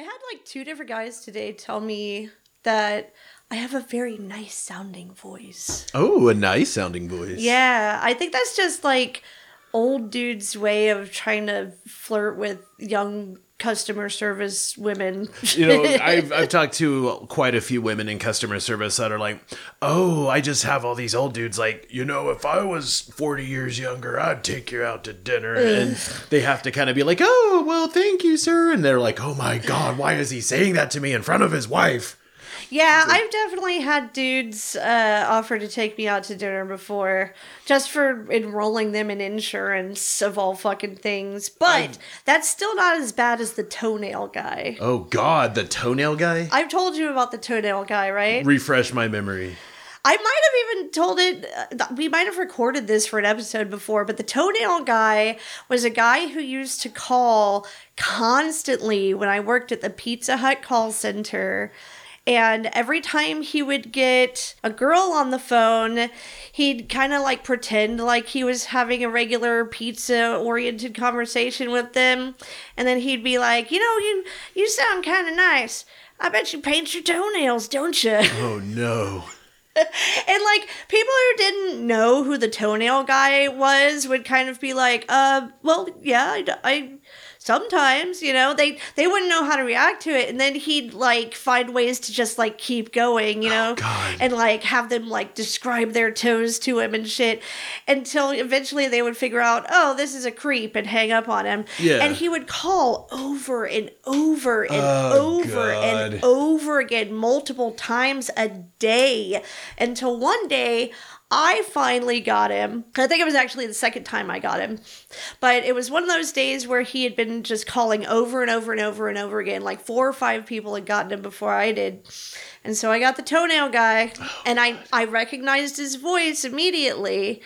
I had like two different guys today tell me that I have a very nice sounding voice. Oh, a nice sounding voice. Yeah, I think that's just like old dude's way of trying to flirt with young customer service women. You know, I've, I've talked to quite a few women in customer service that are like, oh, I just have all these old dudes. Like, you know, if I was 40 years younger, I'd take you out to dinner. And they have to kind of be like, oh, well, thank you, sir. And they're like, oh my God, why is he saying that to me in front of his wife? Yeah, I've definitely had dudes uh, offer to take me out to dinner before, just for enrolling them in insurance of all fucking things. But that's still not as bad as the toenail guy. Oh God, the toenail guy? I've told you about the toenail guy, right? Refresh my memory. I might have even told it. Uh, we might have recorded this for an episode before, but the toenail guy was a guy who used to call constantly when I worked at the Pizza Hut call center. And every time he would get a girl on the phone, he'd kind of like pretend like he was having a regular pizza oriented conversation with them. And then he'd be like, You know, you, you sound kind of nice. I bet you paint your toenails, don't you? Oh no. and like people who didn't know who the toenail guy was would kind of be like uh well yeah i, I sometimes you know they they wouldn't know how to react to it and then he'd like find ways to just like keep going you oh, know God. and like have them like describe their toes to him and shit until eventually they would figure out oh this is a creep and hang up on him Yeah. and he would call over and over and Oh, over and over again multiple times a day until one day I finally got him. I think it was actually the second time I got him. But it was one of those days where he had been just calling over and over and over and over again. Like four or five people had gotten him before I did. And so I got the toenail guy oh, and I, I recognized his voice immediately.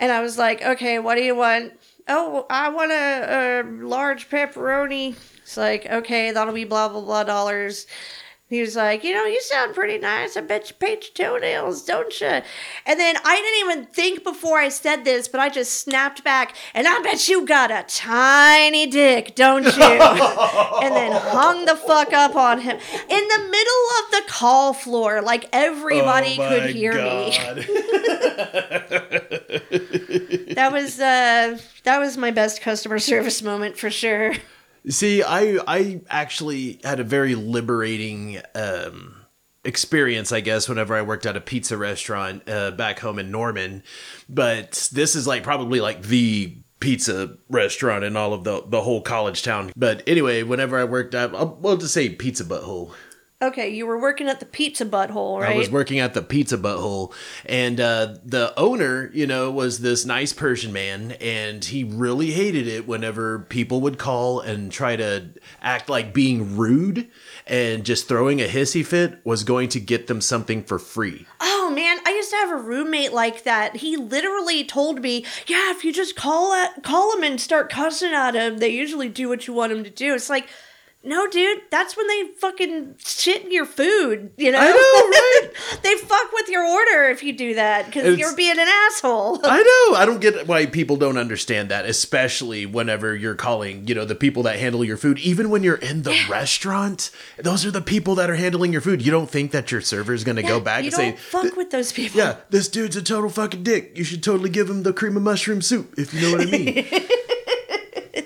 And I was like, okay, what do you want? Oh, I want a, a large pepperoni. It's like, okay, that'll be blah, blah, blah dollars. He was like, you know, you sound pretty nice. I bet you paint your toenails, don't you? And then I didn't even think before I said this, but I just snapped back, and I bet you got a tiny dick, don't you? and then hung the fuck up on him in the middle of the call floor, like everybody Oh, could hear me. That was uh, that was my best customer service moment for sure. See, I I actually had a very liberating um, experience, I guess, whenever I worked at a pizza restaurant uh, back home in Norman. But this is like probably like the pizza restaurant in all of the the whole college town. But anyway, whenever I worked at, I'll, we'll just say Pizza Butthole. Okay, you were working at the pizza butthole, right? I was working at the Pizza Butthole, and uh, the owner, you know, was this nice Persian man, and he really hated it whenever people would call and try to act like being rude and just throwing a hissy fit was going to get them something for free. Oh man, I used to have a roommate like that. He literally told me, "Yeah, if you just call at call him and start cussing at him, they usually do what you want them to do." It's like, no, dude, that's when they fucking shit in your food. You know, I know, right? they fuck with your order if you do that because you're being an asshole. I know. I don't get why people don't understand that, especially whenever you're calling, you know, the people that handle your food. Even when you're in the restaurant, those are the people that are handling your food. You don't think that your server is going to go back you and don't say, fuck with those people. Yeah, this dude's a total fucking dick. You should totally give him the cream of mushroom soup, if you know what I mean.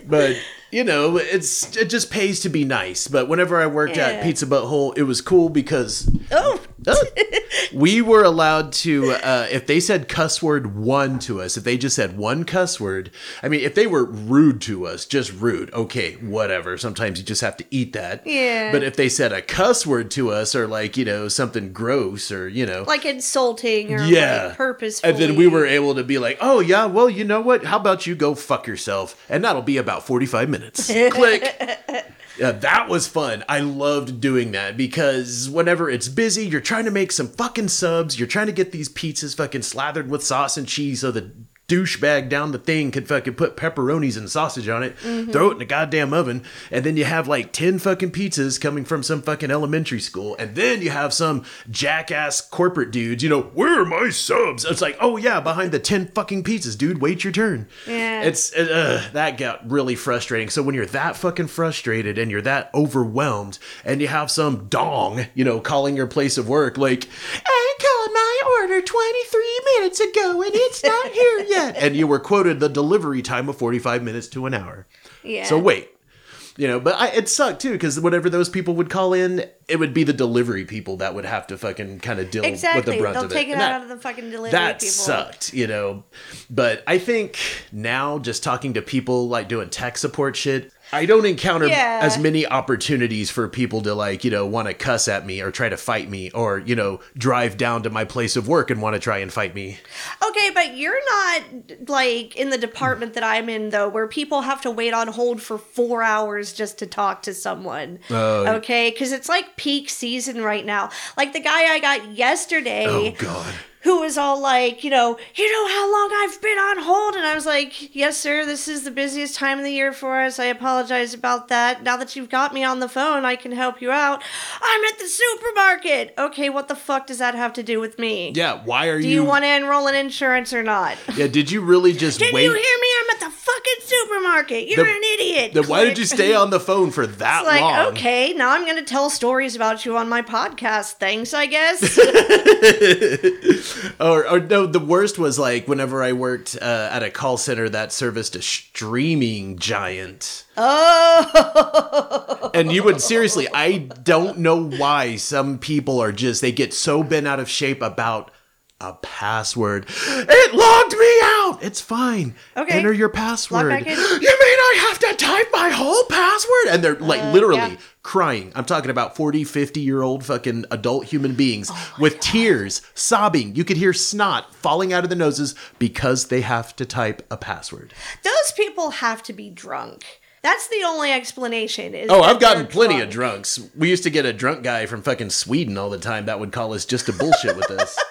but you know, it's it just pays to be nice. But whenever I worked Yeah. at Pizza Butthole, it was cool because Oh, Oh. we were allowed to uh, if they said cuss word one to us if they just said one cuss word i mean if they were rude to us just rude okay whatever sometimes you just have to eat that. Yeah. but if they said a cuss word to us or like you know something gross or you know. Like insulting or yeah like purposefully. and then we were able to be like oh yeah well you know what? How about you go fuck yourself? And that'll be about 45 minutes. Click yeah, that was fun. I loved doing that because whenever it's busy, you're trying to make some fucking subs. You're trying to get these pizzas fucking slathered with sauce and cheese so the douchebag down the thing could fucking put pepperonis and sausage on it, throw it in the goddamn oven, and then you have like 10 fucking pizzas coming from some fucking elementary school, and then you have some jackass corporate dudes, you know, where are my subs? It's like, oh yeah, behind the 10 fucking pizzas, dude, wait your turn. Yeah. It's, uh, that got really frustrating. So when you're that fucking frustrated and you're that overwhelmed, and you have some dong, you know, calling your place of work, like, I called my order 23 minutes ago and it's not here yet. And you were quoted the delivery time of 45 minutes to an hour. Yeah. So wait. You know, but I, it sucked too because whenever those people would call in, it would be the delivery people that would have to fucking kind of deal with Exactly. the brunt They'll of take it And out that- of the fucking delivery that people. sucked, you know. But I think now, just talking to people like doing tech support shit, I don't encounter Yeah. as many opportunities for people to like, you know, want to cuss at me or try to fight me or, you know, drive down to my place of work and want to try and fight me. Okay, but you're not like in the department that I'm in though, where people have to wait on hold for four hours just to talk to someone. Oh. okay, because it's like peak season right now. Like the guy I got yesterday. Oh, God. Who was all like, you know, you know how long I've been on hold? And I was like, yes, sir, this is the busiest time of the year for us. I apologize about that. Now that you've got me on the phone, I can help you out. I'm at the supermarket. Okay, what the fuck does that have to do with me? Yeah, why are Do you. Do you want to enroll in insurance or not? yeah, did you really just Did wait? you hear me? I'm at the fucking supermarket. You're The- an idiot. then why did you stay on the phone for that long? It's like, long? okay, now I'm going to tell stories about you on my podcast. Thanks, I guess. or, or no, the worst was like whenever I worked uh, at a call center that serviced a streaming giant. oh. And you would seriously, I don't know why some people are just, they get so bent out of shape about a password. It logged me out. It's fine. Okay. Enter your password. You mean I have to type my whole password? And they're like literally Uh, yeah. crying. I'm talking about 40, 50 year old fucking adult human beings Oh with tears, sobbing. You could hear snot falling out of their noses because they have to type a password. Those people have to be drunk. That's the only explanation. Is Oh, I've gotten plenty of drunks. We used to get a drunk guy from fucking Sweden all the time that would call us just to bullshit with us.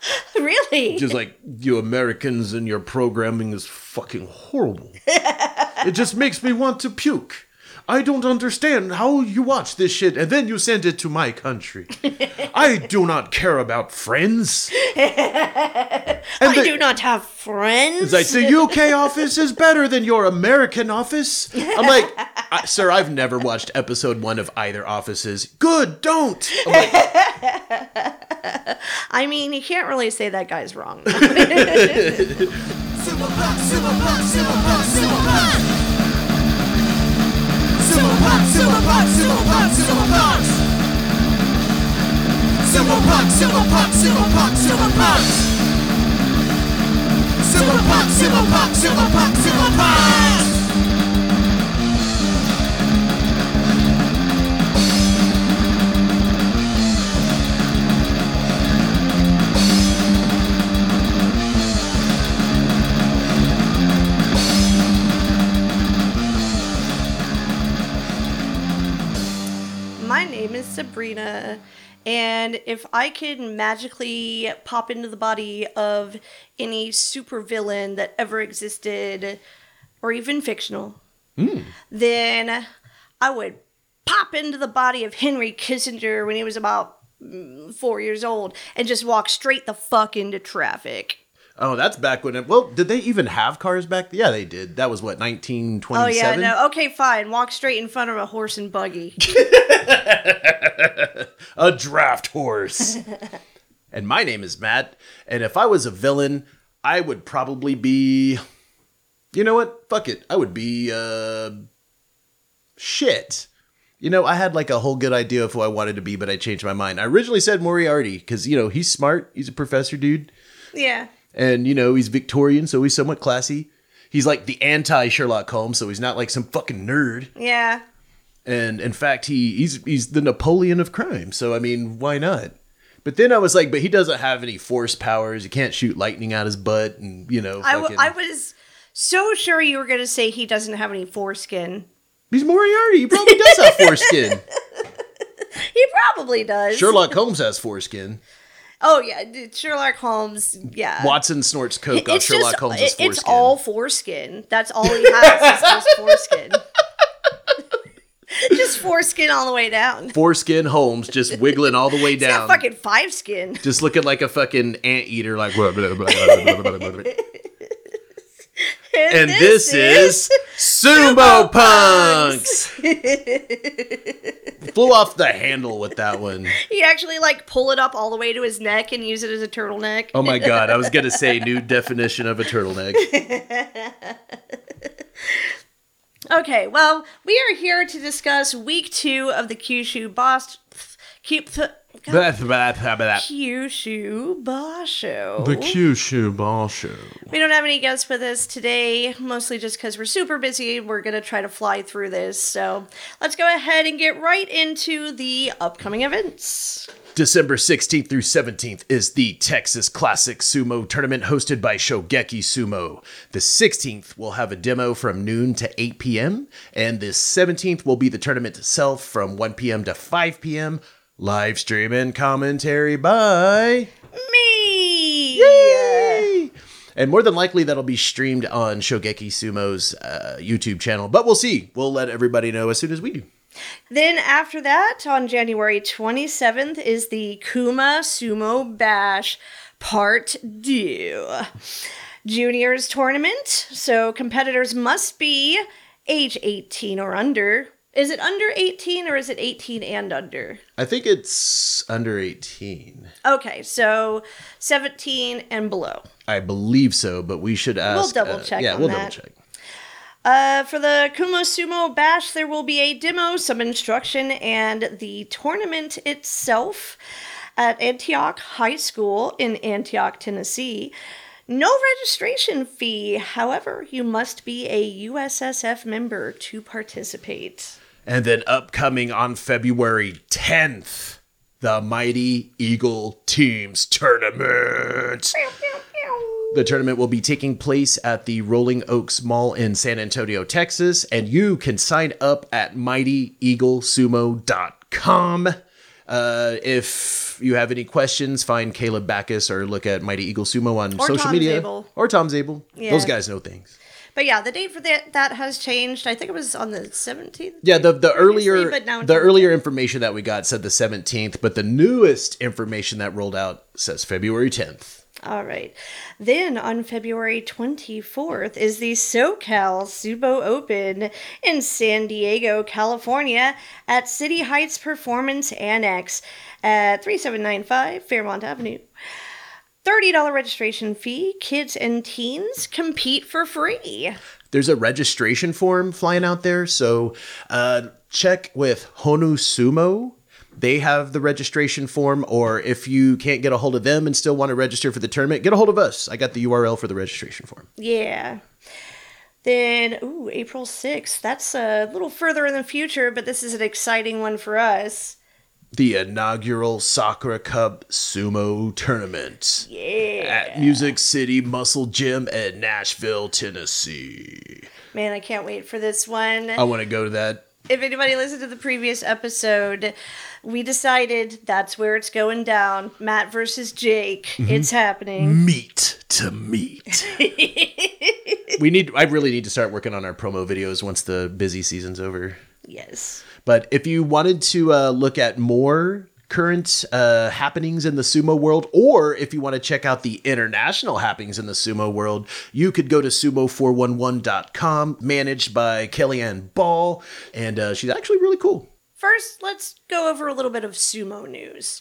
Really? Just like, you Americans and your programming is fucking horrible. it just makes me want to puke. I don't understand how you watch this shit and then you send it to my country. I do not care about friends. I the- do not have friends. It's like the UK office is better than your American office. I'm like, I, sir, I've never watched episode one of either offices. Good, don't. I'm like, I mean, you can't really say that guy's wrong. Is Sabrina, and if I could magically pop into the body of any supervillain that ever existed, or even fictional, then I would pop into the body of Henry Kissinger when he was about mm, four years old and just walk straight the fuck into traffic. Oh, that's back when it. Well, did they even have cars back? Yeah, they did. That was what 1927. Oh yeah, no. Okay, fine. Walk straight in front of a horse and buggy. a draft horse. and my name is Matt. And if I was a villain, I would probably be. You know what? Fuck it. I would be. uh Shit. You know, I had like a whole good idea of who I wanted to be, but I changed my mind. I originally said Moriarty because, you know, he's smart. He's a professor dude. yeah. And, you know, he's Victorian, so he's somewhat classy. He's like the anti Sherlock Holmes, so he's not like some fucking nerd. Yeah. and in fact he he's he's the napoleon of crime so i mean why not but then i was like but he doesn't have any force powers he can't shoot lightning out his butt and you know I, w- I was so sure you were going to say he doesn't have any foreskin. he's moriarty he probably does have foreskin He probably does. sherlock holmes has foreskin Oh yeah, dude, Sherlock Holmes. Yeah, Watson snorts coke off Sherlock just, Holmes' it- foreskin. It's all foreskin. That's all he has is just foreskin. just foreskin all the way down. foreskin Holmes just wiggling all the way down. fucking five skin. just looking like a fucking anteater, like. blah, blah, blah, and this, is Sumo Punx. Flew off the handle with that one. He actually like pull it up all the way to his neck and use it as a turtleneck. Oh my god, I was gonna say new definition of a turtleneck. Okay, well, we are here to discuss week two of the Kyushu Basho. Keep the Blah, blah, blah, blah. Kyushu Boss Show. The Kyushu Ball Show. We don't have any guests with us today, mostly just because we're super busy. We're going to try to fly through this. So let's go ahead and get right into the upcoming events. December 16th through 17th is the Texas Classic Sumo Tournament hosted by Shogeki Sumo. The 16th will have a demo from noon to 8 p.m., and the 17th will be the tournament itself from 1 p.m. to 5 p.m. Live stream and commentary by. Me! Yay! And more than likely, that'll be streamed on Shogeki Sumo's uh, YouTube channel, but we'll see. We'll let everybody know as soon as we do. Then after that, on January 27th, is the Kuma Sumo Bash Part 2 Juniors Tournament. So competitors must be age 18 or under. Is it under 18 or is it 18 and under? I think it's under 18. Okay, so 17 and below. I believe so, but we should ask. We'll double uh, check yeah, on we'll that. double check. Uh, for the Kuma Sumo Bash, there will be a demo, some instruction, and the tournament itself at Antioch High School in Antioch, Tennessee. No registration fee. However, you must be a USSF member to participate. And then upcoming on February 10th, the Mighty Eagle Teams Tournament. The tournament will be taking place at the Rolling Oaks Mall in San Antonio, Texas, and you can sign up at mightyeaglesumo.com. Uh, if you have any questions, find Caleb Backus or look at Mighty Eagle Sumo on Or social Tom media. Zabel. Or Tom Zabel. Yeah. Those guys know things. But yeah, the date for that that has changed. I think it was on the 17th. Yeah, the the earlier but now it's the earlier information that we got said the 17th, but the newest information that rolled out says February 10th. All right. Then on February 24th is the SoCal Sumo Open in San Diego, California at City Heights Performance Annex at 3795 Fairmont Avenue. $30 registration fee. Kids and teens compete for free. There's a registration form flying out there, so uh, check with Honu Sumo. They have the registration form, or if you can't get a hold of them and still want to register for the tournament, get a hold of us. I got the URL for the registration form. Yeah. Then, ooh, April 6th. That's a little further in the future, but this is an exciting one for us. The inaugural Sakura Cup Sumo Tournament Yeah. at Music City Muscle Gym at Nashville, Tennessee. Man, I can't wait for this one. I want to go to that. If anybody listened to the previous episode, we decided that's where it's going down. Matt versus Jake. Mm-hmm. It's happening. Meat to meat. we need. I really need to start working on our promo videos once the busy season's over. Yes. But if you wanted to uh, look at more current uh, happenings in the sumo world, or if you want to check out the international happenings in the sumo world, you could go to sumo411.com, managed by Kellyanne Ball, and uh, she's actually really cool. First, let's go over a little bit of sumo news.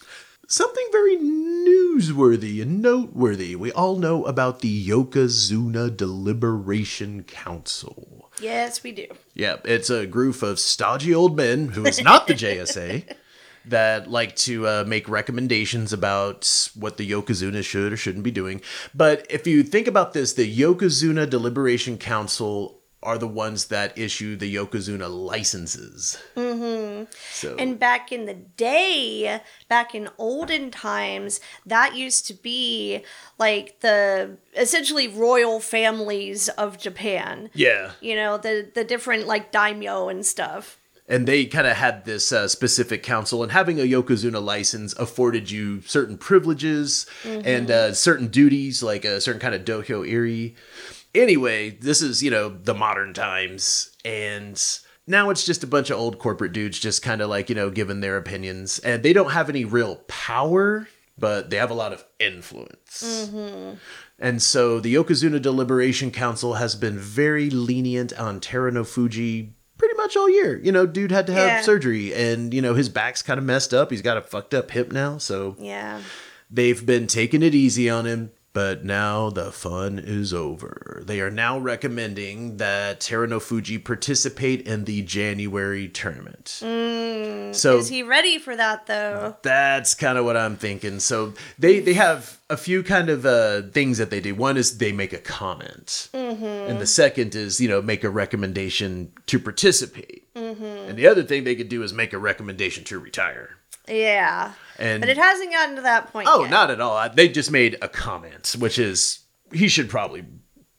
Something very newsworthy and noteworthy. We all know about the Yokozuna Deliberation Council. Yes, we do. Yeah, it's a group of stodgy old men who is not the JSA that like to uh, make recommendations about what the Yokozuna should or shouldn't be doing. But if you think about this, the Yokozuna Deliberation Council are the ones that issue the Yokozuna licenses. Mm-hmm. So And back in the day, back in olden times, that used to be like the essentially royal families of Japan. yeah, You know, the the different like daimyo and stuff. And they kind of had this uh, specific council and having a yokozuna license afforded you certain privileges and uh, certain duties like a certain kind of dohyo iri. Anyway this is you know the modern times and now it's just a bunch of old corporate dudes just kind of like you know giving their opinions and they don't have any real power but they have a lot of influence. And so the Yokozuna Deliberation Council has been very lenient on Terunofuji pretty much all year. You know, dude had to have Yeah. surgery and, you know, his back's kind of messed up. He's got a fucked up hip now. So Yeah. they've been taking it easy on him. But now the fun is over. They are now recommending that Terunofuji participate in the January tournament. so Mm, Is he ready for that though? that's kind of what I'm thinking. So they they have a few kind of uh, things that they do. One is they make a comment, and the second is you know make a recommendation to participate. And the other thing they could do is make a recommendation to retire. Yeah. And But it hasn't gotten to that point oh, yet. not at all. Uh, they just made a comment, which is he should probably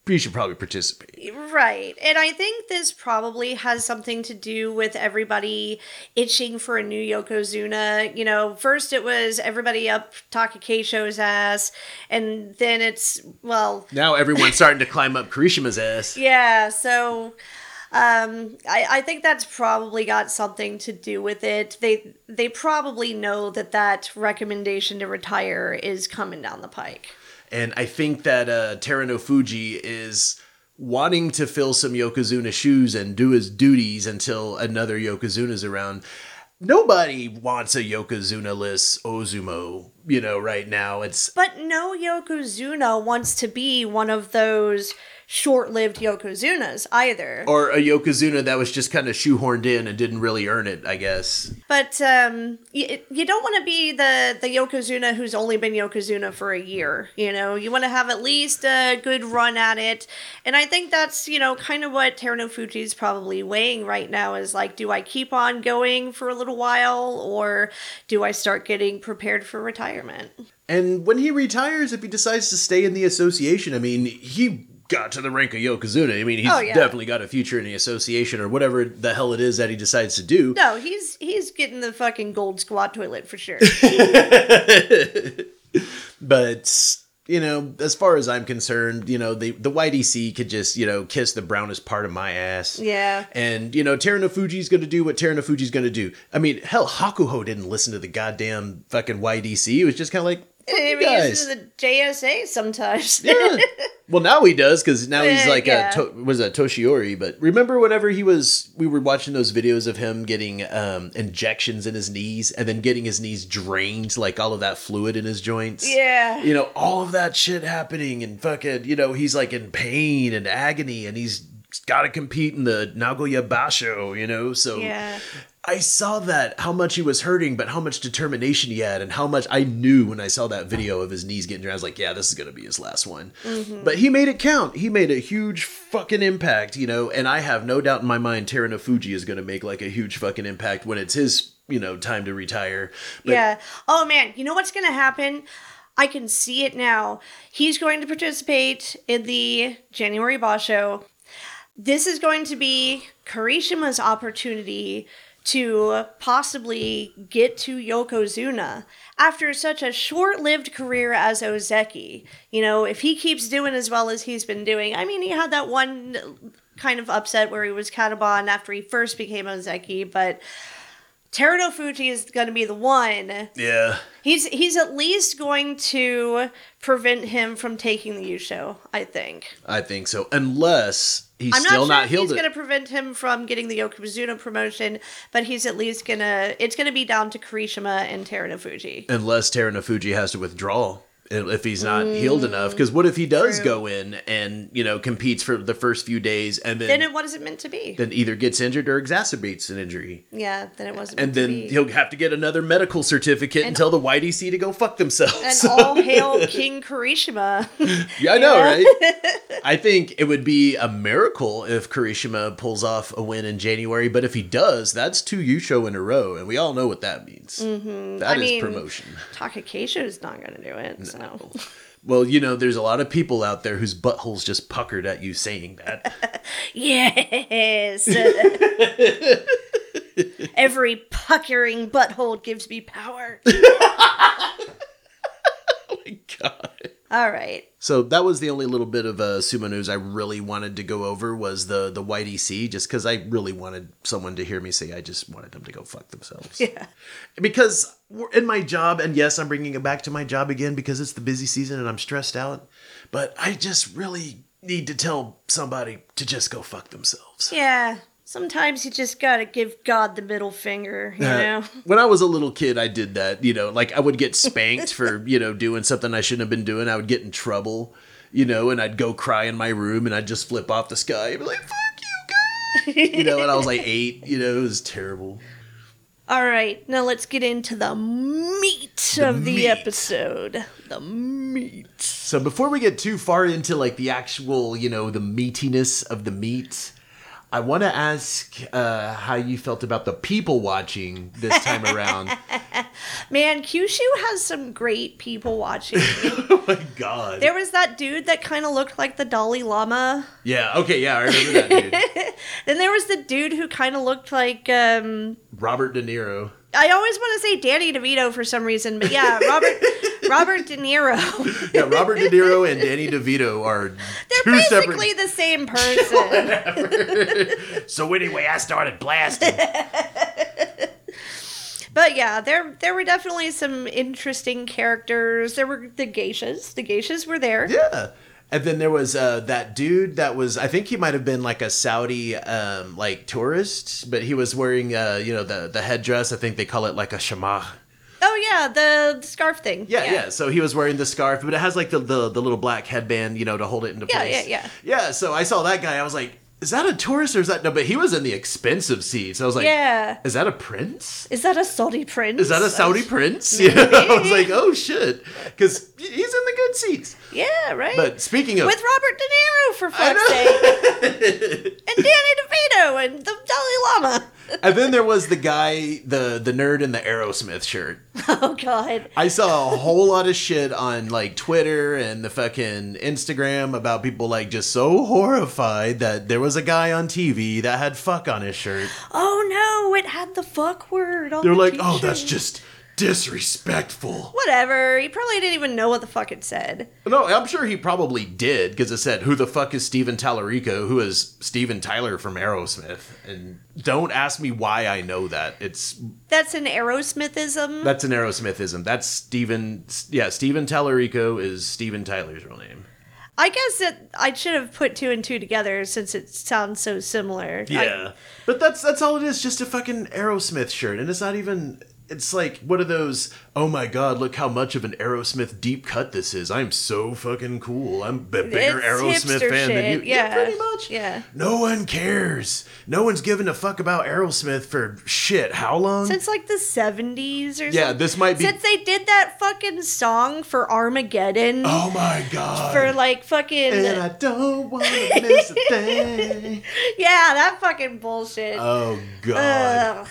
he should probably participate. Right. And I think this probably has something to do with everybody itching for a new Yokozuna. You know, first it was everybody up Takakeisho's ass, and then it's, well, Now everyone's starting to climb up Kirishima's ass. yeah, so um I, I think that's probably got something to do with it. They they probably know that that recommendation to retire is coming down the pike. And I think that uh, Terunofuji is wanting to fill some Yokozuna shoes and do his duties until another Yokozuna's around. Nobody wants a Yokozuna-less Ozumo, you know, right now. It's But no Yokozuna wants to be one of those short-lived Yokozunas either. or a Yokozuna that was just kind of shoehorned in and didn't really earn it, I guess. But um, you, you don't want to be the the Yokozuna who's only been Yokozuna for a year. You know, you want to have at least a good run at it. And I think that's you know kind of what Terunofuji is probably weighing right now is like, do I keep on going for a little while or do I start getting prepared for retirement? And when he retires, if he decides to stay in the association, I mean, he got to the rank of Yokozuna. I mean, he's Oh, yeah. definitely got a future in the association or whatever the hell it is that he decides to do. No, he's he's getting the fucking gold squad toilet for sure. but you know, as far as I'm concerned, you know, the the YDC could just you know kiss the brownest part of my ass. Yeah. And you know, Terunofuji's going to do what Terunofuji's going to do. I mean, hell, Hakuho didn't listen to the goddamn fucking YDC. He was just kind of like, He uses the JSA sometimes. Yeah. well, now he does because now he's Uh, like yeah. a to- was a Toshiyori. But remember, whenever he was, we were watching those videos of him getting um, injections in his knees and then getting his knees drained, like all of that fluid in his joints. Yeah. you know, all of that shit happening, and fucking, you know, he's like in pain and agony, and he's got to compete in the Nagoya Basho. You know, so Yeah. I saw that how much he was hurting, but how much determination he had, and how much I knew when I saw that video of his knees getting drained. I was like, yeah, this is gonna be his last one. Mm-hmm. But he made it count. He made a huge fucking impact, you know. And I have no doubt in my mind, Terunofuji is gonna make like a huge fucking impact when it's his, you know, time to retire. But yeah. Oh man, you know what's going to happen? I can see it now. He's going to participate in the January Basho. This is going to be Kirishima's opportunity to possibly get to Yokozuna after such a short-lived career as Ozeki. You know, if he keeps doing as well as he's been doing. I mean, he had that one kind of upset where he was kadoban after he first became Ozeki, but Terunofuji is going to be the one. yeah. He's he's at least going to prevent him from taking the Yusho, I think. I think so. Unless he's I'm still not sure not healed he's going to prevent him from getting the Yokozuna promotion, but he's at least going to it's going to be down to Kirishima and Terunofuji. Unless Terunofuji has to withdraw if he's not healed enough. Because what if he does True. go in and, you know, competes for the first few days and then, Then what is it meant to be? then either gets injured or exacerbates an injury? yeah, then it wasn't And meant to then he'll have to get another medical certificate and, tell the YDC to go fuck themselves. and all hail King Kirishima. yeah, I know, Yeah. right? I think it would be a miracle if Kirishima pulls off a win in January, but if he does, that's two Yusho in a row, and we all know what that means. Mm-hmm. I is mean- promotion. Takakeisho's not going to do it. So Well, you know, there's a lot of people out there whose buttholes just puckered at you saying that. yes. Every puckering butthole gives me power. Oh my god. All right. So that was the only little bit of uh, sumo news I really wanted to go over was the the white EC, just because I really wanted someone to hear me say I just wanted them to go fuck themselves. Yeah. Because we're in my job, and yes, I'm bringing it back to my job again because it's the busy season and I'm stressed out. But I just really need to tell somebody to just go fuck themselves. Yeah. Sometimes you just gotta give God the middle finger, you Uh, know? when I was a little kid, I did that. You know, like I would get spanked for you know doing something I shouldn't have been doing. I would get in trouble, you know, and I'd go cry in my room and I'd just flip off the sky and be like, "Fuck you, God!" You know, and I was like eight. You know, it was terrible. All right, now let's get into the meat of the meat. episode. The meat. So before we get too far into like the actual, you know, the meatiness of the meat, I want to ask uh, how you felt about the people watching this time around. Man, Kyushu has some great people watching. oh my god! there was that dude that kind of looked like the Dalai Lama. yeah. Okay. Yeah, I remember that dude, Then there was the dude who kind of looked like um Robert De Niro. I always want to say Danny DeVito for some reason, but yeah, Robert Robert De Niro. Yeah, Robert De Niro and Danny DeVito are They're two basically separate. the same person. So anyway, I started blasting. But yeah, there there were definitely some interesting characters. There were the geishas. The geishas were there. yeah. And then there was uh, that dude that was I think he might have been like a Saudi um, like tourist, but he was wearing uh, you know the the headdress. I think they call it like a shamah. Oh yeah, the scarf thing. Yeah, yeah, So he was wearing the scarf, but it has like the, the the little black headband, you know, to hold it into Yeah, place. yeah, yeah. Yeah. So I saw that guy. I was like, is that a tourist or is that no? But he was in the expensive seats. I was like, Yeah. Is that a prince? Is that a Saudi prince? Is that a Saudi prince? Know, I was like, oh shit, because he's in the good seats. Yeah, right. But speaking of, with Robert De Niro for fuck's sake, and Danny DeVito and the Dalai Lama. and then there was the guy, the the nerd in the Aerosmith shirt. Oh God. I saw a whole lot of shit on like Twitter and the fucking Instagram about people like just so horrified that there was a guy on TV that had fuck on his shirt. Oh no, it had the fuck word on They're the like, oh, t-shirt." that's just disrespectful. Whatever. He probably didn't even know what the fuck it said. No, I'm sure he probably did because it said, "Who the fuck is Steven Tallarico? Who is Steven Tyler from Aerosmith?" And don't ask me why I know that. It's That's an Aerosmithism. that's an Aerosmithism. That's Steven. Yeah, Steven Tallarico is Steven Tyler's real name. I guess that I should have put two and two together since it sounds so similar. I- Yeah, but that's that's all it is. Just a fucking Aerosmith shirt, and it's not even. It's like what are those? Oh my god! Look how much of an Aerosmith deep cut this is. I'm so fucking cool. I'm a bigger It's Aerosmith fan than you. shit, yeah. pretty much. Yeah. No one cares. No one's giving a fuck about Aerosmith for shit. How long? since like the 70s or yeah, something. this might be. Since they did that fucking song for Armageddon. oh my god. For like fucking. and I don't want to miss a thing. yeah, that fucking bullshit. Oh god. Ugh.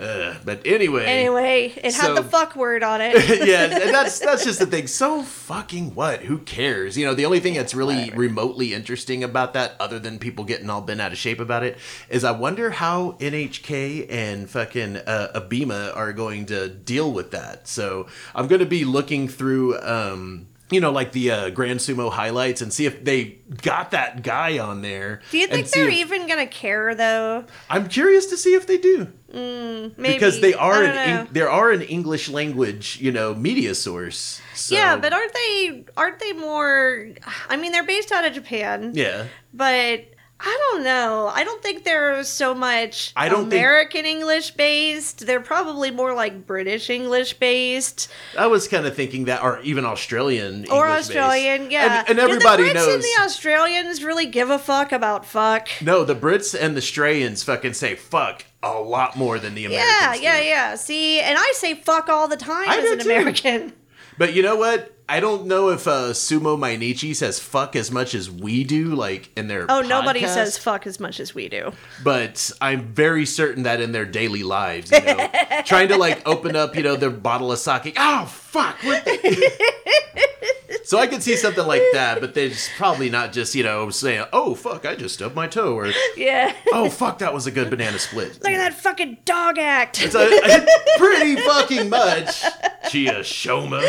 Ugh. But anyway. Anyway, it So- had the fuck word on it. yeah, and that's that's just the thing. So fucking what? Who cares? You know, the only thing that's really remotely interesting about that, other than people getting all bent out of shape about it, is I wonder how NHK and fucking uh, Abema are going to deal with that. So I'm going to be looking through. um you know, like the uh, Grand Sumo highlights, and see if they got that guy on there. Do you think they're if- even gonna care though? I'm curious to see if they do Maybe because they are an. Eng- there are an English language, you know, media source. So, yeah, but aren't they? Aren't they more? I mean, they're based out of Japan. yeah, but I don't know. I don't think they're so much I don't think- American English based. They're probably more like British English based I was kind of thinking that, or even Australian or English-based. Australian. Yeah, and, and everybody Do the Brits knows. and the Australians really give a fuck about fuck. no, the Brits and the Australians fucking say fuck a lot more than the Americans. Yeah, do. yeah, yeah. See, and I say fuck all the time I as an too. American. But you know what? I don't know if uh, Sumo Mainichi says fuck as much as we do, like in their. Oh, nobody says fuck as much as we do. But I'm very certain that in their daily lives, you know, trying to like open up, you know, their bottle of sake. Oh fuck! What the- So I could see something like that, but there's probably not just, you know, saying, oh, fuck, I just stubbed my toe, or, Yeah. oh, fuck, that was a good banana split. Look at that fucking dog act. It's a, pretty fucking much Chiyoshoma.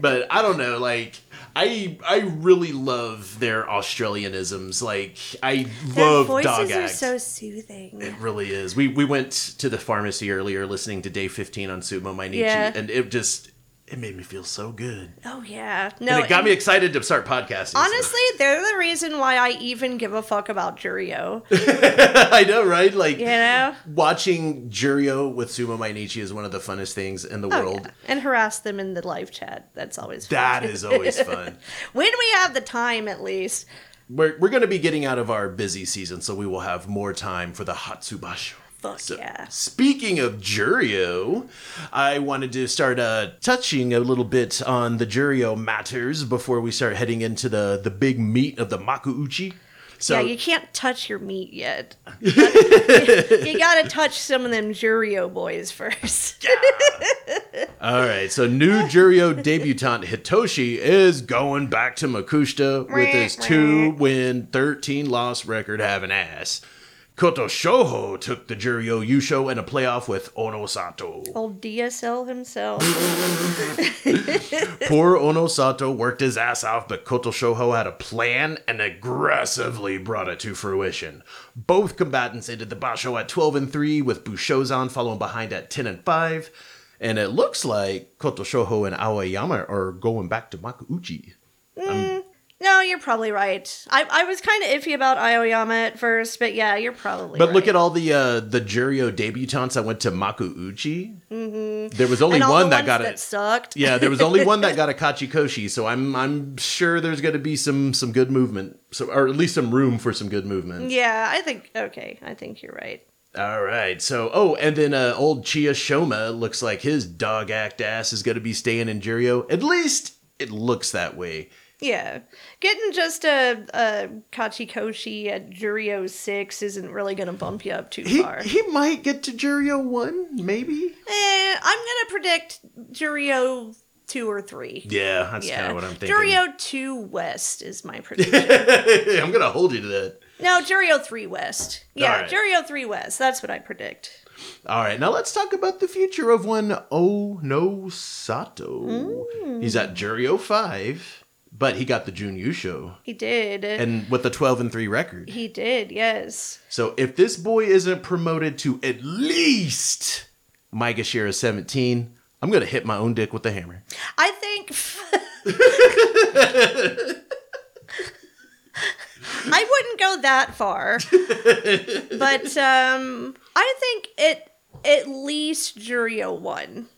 But I don't know, like, I I really love their Australianisms. Like, I Their love voices Dog are Act. so soothing. It really is. We we went to the pharmacy earlier listening to Day 15 on Sumo Mainichi, Yeah. and it just it made me feel so good. Oh yeah. No. and it got and me excited to start podcasting. so- Honestly, they're the reason why I even give a fuck about Juryo. I know, right? Like You know? watching Juryo with Sumo Mainichi is one of the funnest things in the Oh, world. yeah. And harass them in the live chat. That's always fun. That is always fun. when we have the time, at least. We're, we're going to be getting out of our busy season, so we will have more time for the Hatsubasho. Fuck So, yeah. Speaking of Juryo, I wanted to start uh, touching a little bit on the Juryo matters before we start heading into the, the big meat of the Makuuchi. So, yeah, you can't touch your meat yet. you gotta touch some of them Juryo boys first. yeah. all right. So, new Juryo debutant Hitoshi is going back to Makushita with his two win, 13 loss record having ass. Kotoshoho took the Juryo Yusho in a playoff with Onosato. Old DSL himself. Poor Onosato worked his ass off, but Kotoshoho had a plan and aggressively brought it to fruition. Both combatants ended the Basho at 12 and 3, with Bushozan following behind at 10 and 5. And it looks like Kotoshoho and Aoyama are going back to Makuuchi. Mm, No, you're probably right. I, I was kind of iffy about Aoyama at first, but yeah, you're probably But right. look at all the uh, the Juryo debutantes that went to Makuuchi. Mm-hmm. There was only one that got that it. sucked. Yeah, there was only one that got a Kachikoshi, so I'm I'm sure there's going to be some some good movement, so or at least some room for some good movement. Yeah, I think okay. I think you're right. All right, so oh, and then uh, old Chiyoshoma looks like his dog act ass is going to be staying in Juryo. At least it looks that way. Yeah, getting just a, a Kachikoshi at Juryo six isn't really gonna bump you up too He far. he might get to Juryo one, maybe. Eh, I'm gonna predict Juryo two or three. Yeah, that's kind of what I'm thinking. Juryo two West is my prediction. I'm gonna hold you to that. no, Juryo three West. Yeah, Alright. Juryo three West. That's what I predict. All right, now let's talk about the future of one Oh No Sato. He's at Jurio five, but he got the Jun Yusho, He did. and with the twelve and three record. he did. Yes. So if this boy isn't promoted to at least Maegashira 17, I'm gonna hit my own dick with the hammer. I think. I wouldn't go that far, but um, I think it at least Juryo won.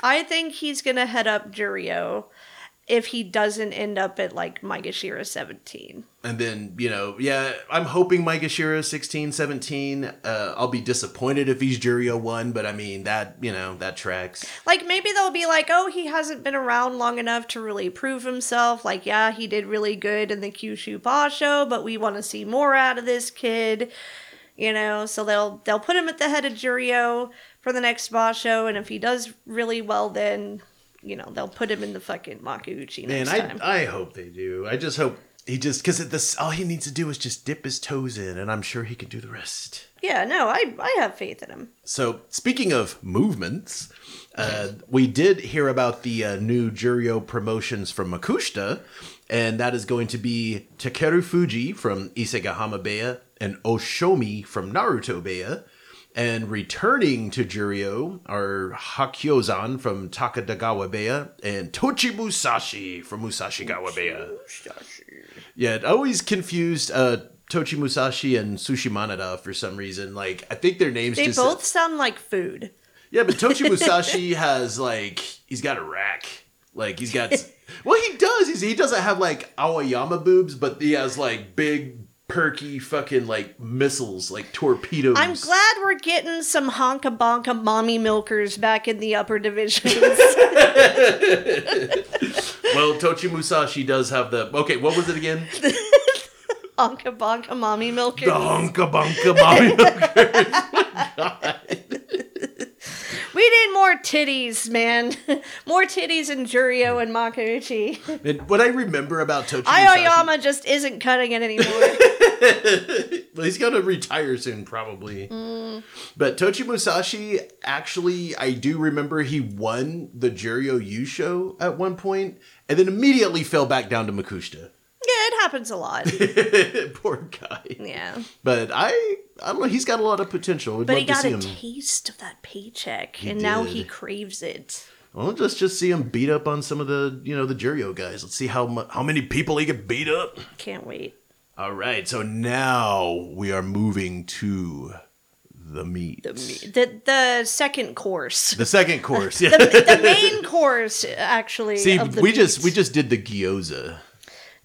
I think he's gonna head up Juryo if he doesn't end up at like Maegashira seventeen. And then, you know, yeah, I'm hoping Maegashira 16, 17. Uh, I'll be disappointed if he's Juryo 1, but I mean, that, you know, that tracks. Like maybe they'll be like, oh, he hasn't been around long enough to really prove himself. Like, yeah, he did really good in the Kyushu Basho, but we want to see more out of this kid. You know, so they'll they'll put him at the head of Juryo for the next Basho, and if he does really well, then you know they'll put him in the fucking Makuuchi Man, next I, time. I hope they do. I just hope he just, because this, all he needs to do is just dip his toes in, and I'm sure he can do the rest. yeah, no, I I have faith in him. So, speaking of movements, uh, we did hear about the uh, new Juryo promotions from Makushita, and that is going to be Takeru Fuji from Isegahama Beya and Oshomi from Naruto Beya. And returning to Juryo are Hakuyozan from Takadagawa Beya and Tochi Musashi from Musashigawa Beya. Yeah, it always confused uh, Tochi Musashi and Sushi Manada for some reason. Like, I think their names They just both sound like food. yeah, but Tochi Musashi has like he's got a rack. Like he's got well he does. He's, he doesn't have like Aoyama boobs, but he has like big perky fucking like missiles, like torpedoes. I'm glad we're getting some honka bonka mommy milkers back in the upper divisions. Well, Tochi Musashi does have the okay. What was it again? honka bonka mommy milkers. The honka bunka mommy. We We need more titties, man. more titties in Juryo and Makuuchi. And what I remember about Tochi Musashi, Aoyama just isn't cutting it anymore. well, he's gonna retire soon, probably. Mm. But Tochi Musashi, actually, I do remember he won the Juryo Yusho at one point, and then immediately fell back down to Makushita. It happens a lot. Poor guy. Yeah. But I, I don't know. He's got a lot of potential. I'd But he got a him. taste of that paycheck, and now he craves it. Well, just just see him beat up on some of the you know the Juryo guys. Let's see how mu- how many people he can beat up. Can't wait. All right, so now we are moving to the meat. The the, the second course. The second course. Yeah. the, the main course actually See, we just we just did the gyoza.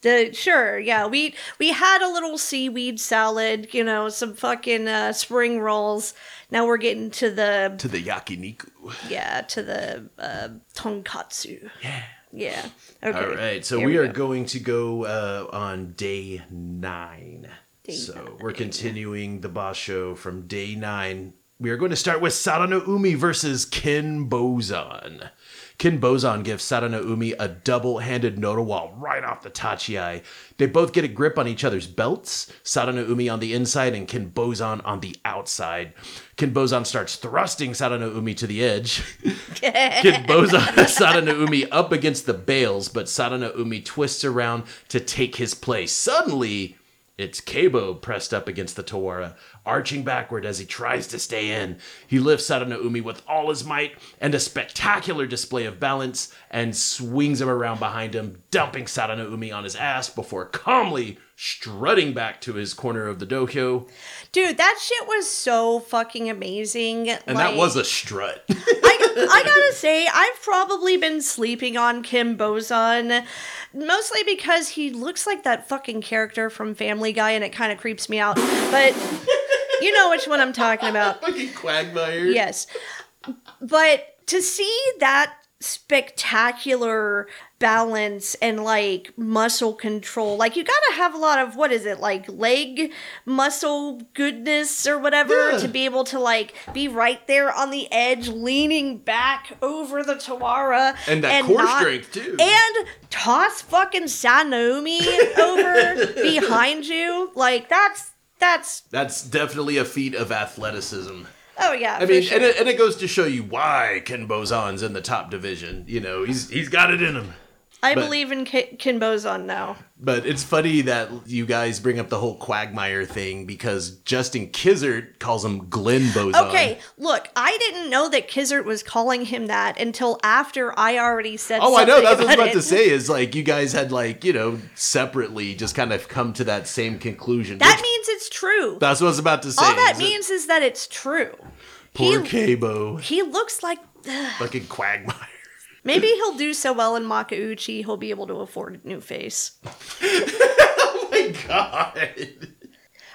The sure yeah we we had a little seaweed salad you know some fucking uh, spring rolls now we're getting to the to the yakiniku. yeah to the uh, tonkatsu yeah yeah okay All right, so here we, are going to go uh, on day nine. Day so we're continuing the basho from day nine. We are going to start with Sadanoumi versus Bozan. Kin gives Sadanoumi a double-handed Nodowa right off the Tachiai. They both get a grip on each other's belts. Sadanoumi on the inside and Kin on the outside. Kin starts thrusting Sadanoumi to the edge. Kid Bozan Sadanoumi up against the bales, but Sadanoumi twists around to take his place. Suddenly, it's Kabo pressed up against the Tawara, arching backward as he tries to stay in. He lifts Sadanoumi with all his might and a spectacular display of balance and swings him around behind him, dumping Sadanoumi on his ass before calmly strutting back to his corner of the dohyo. dude that shit was so fucking amazing And that was a strut. I, I gotta say, I've probably been sleeping on Kinbozan, mostly because he looks like that fucking character from Family Guy, and it kind of creeps me out. But you know which one I'm talking about. Fucking Quagmire. Yes, but to see that spectacular balance and like muscle control like you gotta have a lot of what is it like leg muscle goodness or whatever Yeah. to be able to like be right there on the edge leaning back over the Tawara And that core not- strength, too. and toss fucking Sanomi over behind you like that's that's That's definitely a feat of athleticism. oh yeah I for mean, sure. and, it, and it goes to show you why Kinbozan's in the top division. You know, he's he's got it in him. I but- believe in Kinbozan now. But it's funny that you guys bring up the whole Quagmire thing because Justin Kizzert calls him Glenn Bozon. Okay, look, I didn't know that Kizzert was calling him that until after I already said. Oh, I know. That's what I was about about to say. Is like you guys had like you know separately just kind of come to that same conclusion. That means it's true. that's what I was about to say. All that is means is that it's true. poor he, Cabo, he looks like. fucking Quagmire. Maybe he'll do so well in Makuuchi, he'll be able to afford a new face. oh my god.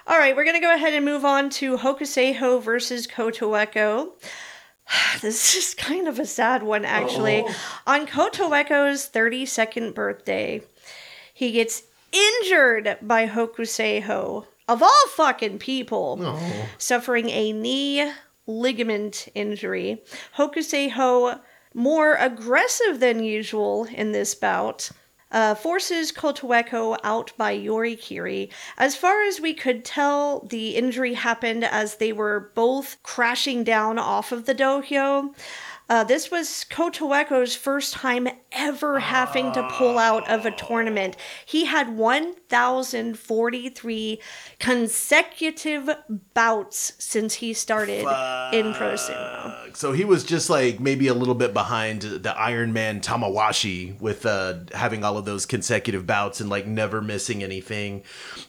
All right, we're going to go ahead and move on to Hokuseiho versus Kotoeko. This is kind of a sad one, actually. On Kotoeko's 32nd birthday, he gets injured by Hokuseiho, of all fucking people, suffering a knee ligament injury. Hokuseiho, more aggressive than usual in this bout, uh, forces Kotoeko out by Yorikiri. As far as we could tell, the injury happened as they were both crashing down off of the dohyo. Uh, this was Kotoeko's first time ever having to pull out of a tournament. He had 1,043 consecutive bouts since he started in Pro Sumo. So he was just like maybe a little bit behind the Iron Man Tamawashi with uh, having all of those consecutive bouts and like never missing anything.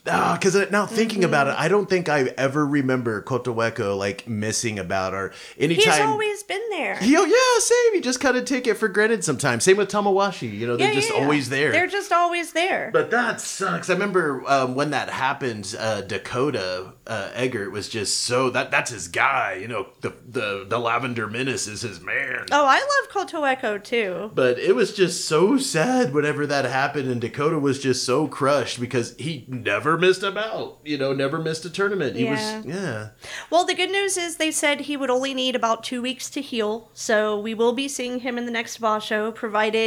Because now thinking about Mm-hmm. it, I don't think I ever remember Kotoeko like missing a bout or anytime. He's always been there. He, yeah, yeah, same. You just kind of take it for granted sometimes. Same with Tamawashi. You know, they're Yeah, just yeah, yeah. always there. They're just always there. But that sucks. I remember um, when that happened. Uh, Dakota uh, Eggert was just so that that's his guy. You know, the the the Lavender Menace is his man. oh, I love Kotoeko too. But it was just so sad whenever that happened, and Dakota was just so crushed because he never missed a bout. You know, never missed a tournament. He Yeah. was yeah. Well, the good news is they said he would only need about two weeks to heal, so we will be seeing him in the next basho,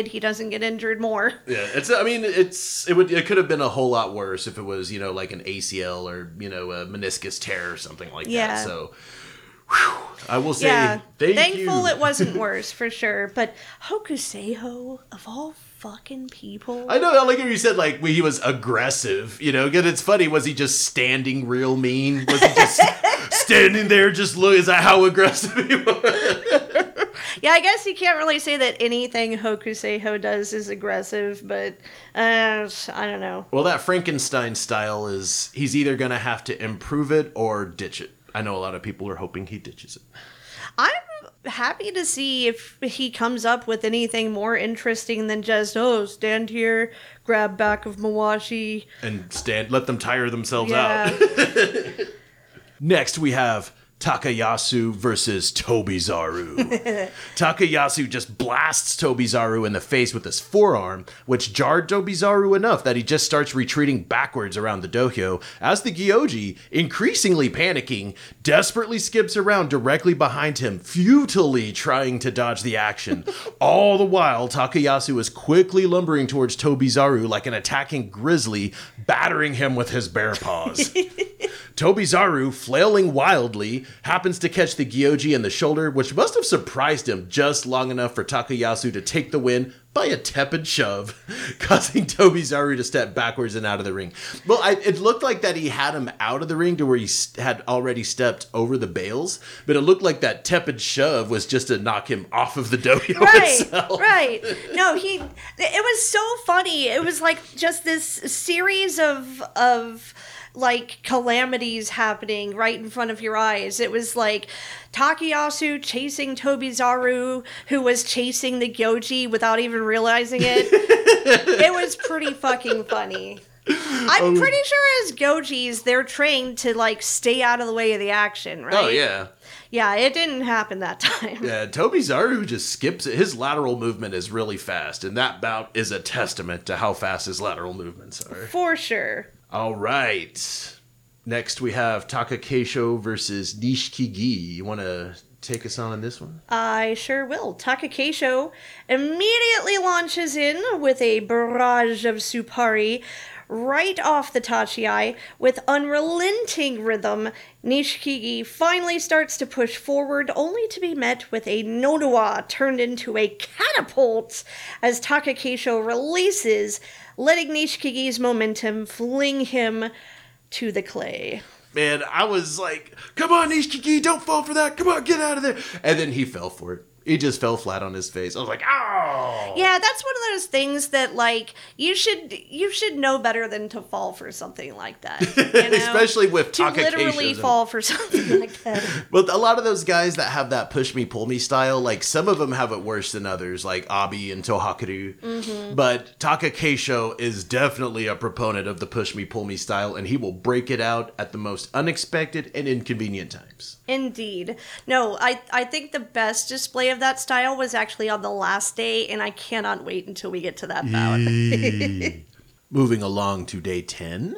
he doesn't get injured more. Yeah, it's. I mean, it's. It would. It could have been a whole lot worse if it was, you know, like an ACL or you know a meniscus tear or something like Yeah. that. So, whew, I will say, yeah, thank thankful you. it wasn't worse for sure. But Hokuseiho, of all fucking people, I know. I like how you said like he was aggressive. You know, because it's funny. Was he just standing real mean? Was he just standing there just look? Is that how aggressive he was? Yeah, I guess you can't really say that anything Hokuseiho does is aggressive, but uh, I don't know. Well, that Frankenstein style is he's either gonna have to improve it or ditch it. I know a lot of people are hoping he ditches it. I'm happy to see if he comes up with anything more interesting than just oh stand here, grab back of Mawashi. and stand let them tire themselves Yeah. out. Next we have Takayasu versus Tobizaru. Takayasu just blasts Tobizaru in the face with his forearm, which jarred Tobizaru enough that he just starts retreating backwards around the dohyo as the Gyoji, increasingly panicking, desperately skips around directly behind him, futilely trying to dodge the action. All the while, Takayasu is quickly lumbering towards Tobizaru like an attacking grizzly, battering him with his bare paws. Tobizaru, flailing wildly, happens to catch the Gyoji in the shoulder, which must have surprised him just long enough for Takayasu to take the win by a tepid shove, causing Tobizaru to step backwards and out of the ring. Well, I, it looked like that he had him out of the ring to where he had already stepped over the bales, but it looked like that tepid shove was just to knock him off of the dohyo right itself. right no he it was so funny it was like just this series of of like calamities happening right in front of your eyes it was like Takayasu chasing Tobizaru who was chasing the Gyoji without even realizing it it was pretty fucking funny I'm oh. pretty sure as Gyojis, they're trained to like stay out of the way of the action, right? Oh, yeah. Yeah, it didn't happen that time. Yeah, Toby Zaru just skips it. His lateral movement is really fast, and that bout is a testament to how fast his lateral movements are. For sure. All right. Next, we have Takakeisho versus Nishikigi. You want to take us on in this one? I sure will. Takakeisho immediately launches in with a barrage of Tsuppari right off the Tachiai with unrelenting rhythm. Nishikigi finally starts to push forward, only to be met with a Nodowa turned into a catapult as Takakeisho releases, letting Nishikigi's momentum fling him to the clay. Man, I was like, come on, Nishikigi, don't fall for that. Come on, get out of there. And then he fell for it. He just fell flat on his face. I was like, oh. Yeah, that's one of those things that like you should you should know better than to fall for something like that. You know? Especially with to literally fall for something like that. But a lot of those guys that have that push me pull me style, like some of them have it worse than others, like Abi and Tohakuru. Mm-hmm. But Takakeisho is definitely a proponent of the push me pull me style, and he will break it out at the most unexpected and inconvenient times. Indeed. No, I I think the best display of that style was actually on the last day, and I cannot wait until we get to that bout. Moving along to day ten.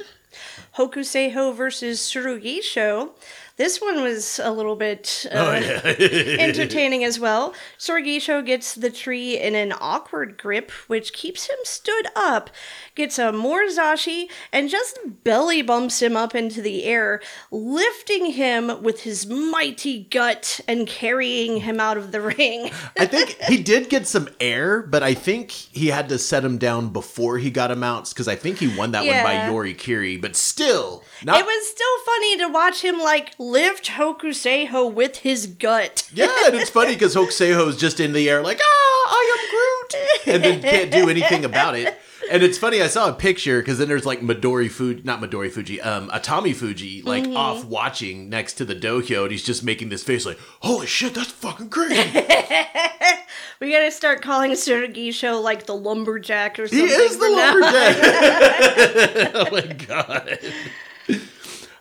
Hokuseiho versus Tsurugisho. This one was a little bit uh, Oh yeah. entertaining as well. Tsurugisho gets the tree in an awkward grip, which keeps him stood up, gets a Morozashi, and just belly bumps him up into the air, lifting him with his mighty gut and carrying him out of the ring. I think he did get some air, but I think he had to set him down before he got him out because I think he won that one by Yeah. Yori Kiri. But still, not it was still funny to watch him like lift Hokuseiho with his gut. Yeah, and it's funny because Hokuseiho is just in the air like, ah, I am Groot, and then can't do anything about it. And it's funny, I saw a picture because then there's like Midori Fuji, not Midori Fuji, um, Atami Fuji, like Mm-hmm. off watching next to the dohyo, and he's just making this face like, "Holy shit, that's fucking crazy." We gotta start calling Show like the lumberjack or something. he is the from now on. lumberjack. oh my god.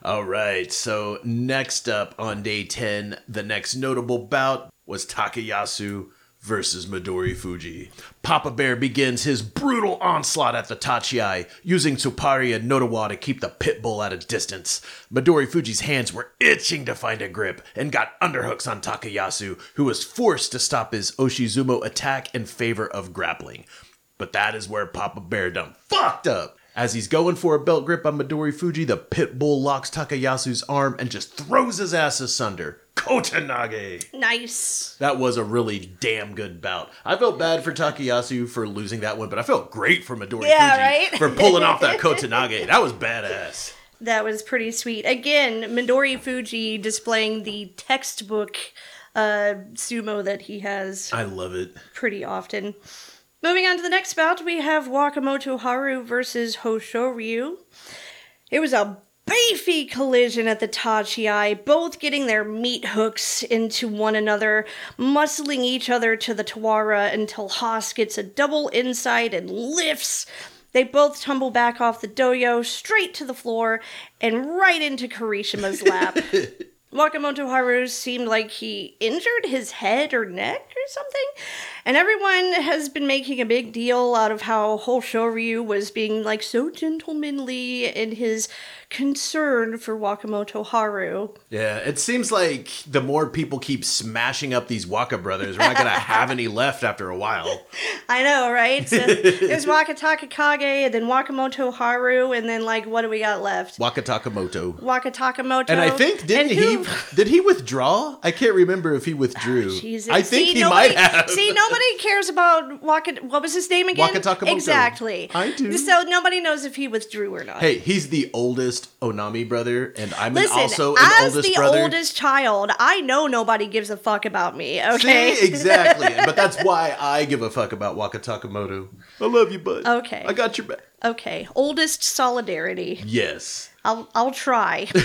All right, so next up on day 10, the next notable bout was Takayasu versus Midori Fuji. Papa Bear begins his brutal onslaught at the Tachiai, using Tsuppari and Nodowa to keep the pit bull at a distance. Midori Fuji's hands were itching to find a grip and got underhooks on Takayasu, who was forced to stop his Oshizumo attack in favor of grappling. But that is where Papa Bear done fucked up. As he's going for a belt grip on Midori Fuji, the pit bull locks Takayasu's arm and just throws his ass asunder. Kotenage! Nice. That was a really damn good bout. I felt bad for Takayasu for losing that one, but I felt great for Midori Yeah, Fuji right? for pulling off that Kotenage. That was badass. That was pretty sweet. Again, Midori Fuji displaying the textbook uh, sumo that he has I love it. pretty often. Moving on to the next bout, we have Wakamoto Haru versus Hoshoryu. It was a beefy collision at the Tachiai, both getting their meat hooks into one another, muscling each other to the Tawara until Haas gets a double inside and lifts. They both tumble back off the dohyo, straight to the floor, and right into Kirishima's lap. Wakamoto Haru seemed like he injured his head or neck or something. And everyone has been making a big deal out of how Whole Hoshoryu was being like so gentlemanly in his concern for Wakamoto Haru. Yeah, it seems like the more people keep smashing up these Waka brothers, we're not to have any left after a while. I know, right? So there's Wakataka Kage and then Wakamoto Haru and then like what do we got left? Waka Takamoto. Wakatakamoto. And I think didn't he did he withdraw? I can't remember if he withdrew. Jesus. I think see, he nobody, might have. See, nobody cares about Waka. What was his name again? Wakatakamoto. Exactly. I do. So nobody knows if he withdrew or not. Hey, he's the oldest Onami brother, and I'm an- Listen, also an as oldest the brother. oldest child, I know nobody gives a fuck about me. Okay. See, exactly. but that's why I give a fuck about Waka Takamoto. I love you, bud. Okay. I got your back. okay. Oldest solidarity. Yes. I'll I'll try.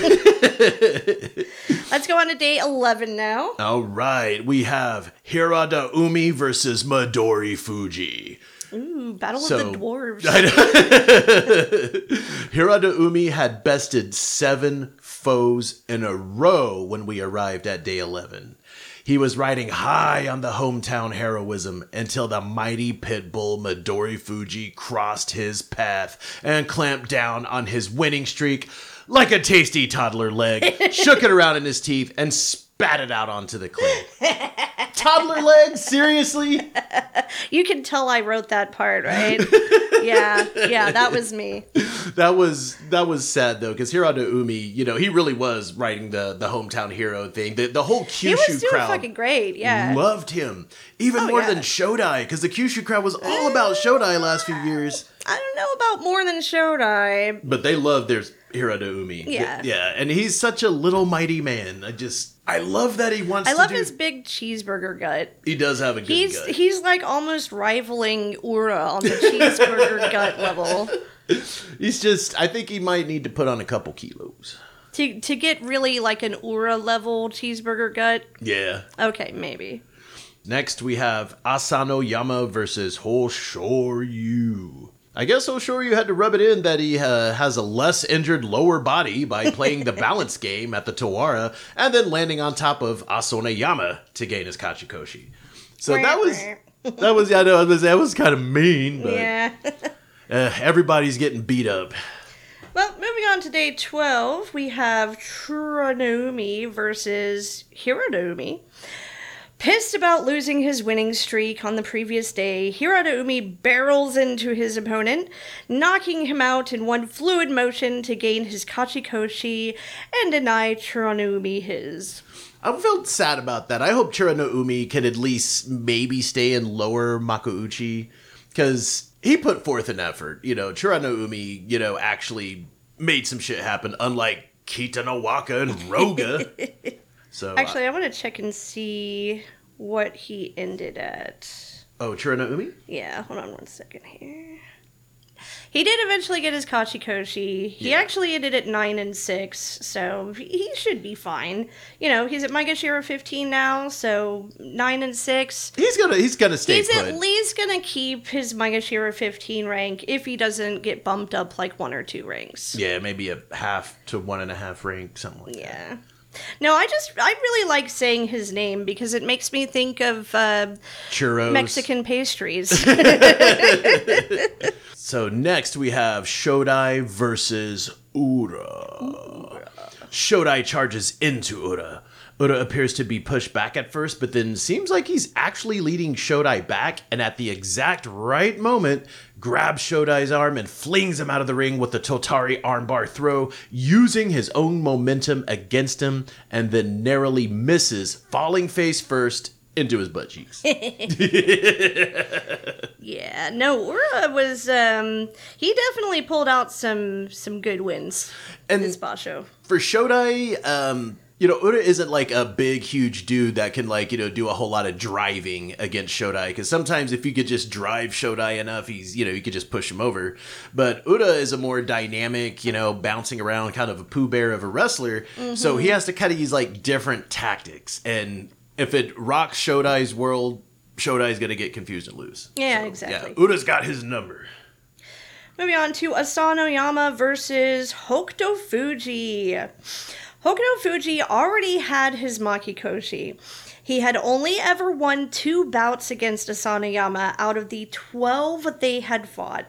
Let's go on to day eleven now. All right, we have Hiradoumi versus Midori Fuji. Ooh, Battle So- of the Dwarves. Hiradoumi had bested seven foes in a row when we arrived at day 11. He was riding high on the hometown heroism until the mighty pit bull Midori Fuji crossed his path and clamped down on his winning streak like a tasty toddler leg, shook it around in his teeth, and spat it out onto the clay. toddler legs, Seriously? You can tell I wrote that part, right? yeah, yeah, that was me. that was that was sad though because Hiradoumi, you know, he really was writing the the hometown hero thing. The the whole He Kyushu was doing crowd fucking great. Yeah. loved him even Oh, more yeah. than Shodai because the Kyushu crowd was all about Shodai last few years. I don't know about more than Shodai. But they love their Hiradoumi. Yeah. yeah, and he's such a little mighty man. I just I love that he wants. I love do- his big cheeseburger gut. He does have a good He's gut. he's like almost rivaling Ura on the cheeseburger gut level. he's just. I think he might need to put on a couple kilos. To to get really like an Ura level cheeseburger gut. Yeah. Okay, maybe. Next, we have Asano Yama versus Hoshoryu. I guess Hoshoryu had to rub it in that he uh, has a less injured lower body by playing the balance game at the Tawara and then landing on top of Asano Yama to gain his Kachikoshi. So that was that was yeah, I know, I was- that was kind of mean, but Yeah. uh, everybody's getting beat up. Well, moving on to day 12, we have Trunomi versus Hironomi. Pissed about losing his winning streak on the previous day, Hironomi barrels into his opponent, knocking him out in one fluid motion to gain his Kachikoshi and deny Trunomi his. I felt sad about that. I hope Chira can at least maybe stay in lower Makuuchi because he put forth an effort. You know, Chira you know, actually made some shit happen, unlike Kita no Waka and Roga. so, Actually, I want to check and see what he ended at. uh, oh, Chira Umi? Yeah, hold on one second here. He did eventually get his Kachikoshi. He Yeah. actually ended at 9 and 6, so he should be fine. You know, he's at Maegashira 15 now, so 9 and 6. He's gonna he's gonna stay He's put. at least gonna keep his Maegashira 15 rank if he doesn't get bumped up like one or two ranks. yeah, maybe a half to one and a half rank, something like that. Yeah. No, I just I really like saying his name because it makes me think of uh, Churros. Mexican pastries. So next we have Shodai versus Ura. Shodai charges into Ura. Ura appears to be pushed back at first, but then seems like he's actually leading Shodai back, and at the exact right moment, grabs Shodai's arm and flings him out of the ring with the Tottari armbar throw, using his own momentum against him, and then narrowly misses, falling face first into his butt cheeks. yeah, no, Ura was um he definitely pulled out some some good wins in And- this basho. for Shodai, um, you know, Ura isn't like a big, huge dude that can like, you know, do a whole lot of driving against Shodai. Because sometimes if you could just drive Shodai enough, he's, you know, you could just push him over. But Ura is a more dynamic, you know, bouncing around kind of a Pooh Bear of a wrestler. So he has to kind of use like different tactics. And if it rocks Shodai's world, Shodai's going to get confused and lose. Yeah, So, exactly. Yeah, Ura's got his number. Moving on to Asano Yama versus Hokuto Fuji. Hokuto Fuji already had his Makekoshi. He had only ever won two bouts against Asano Yama out of the 12 they had fought.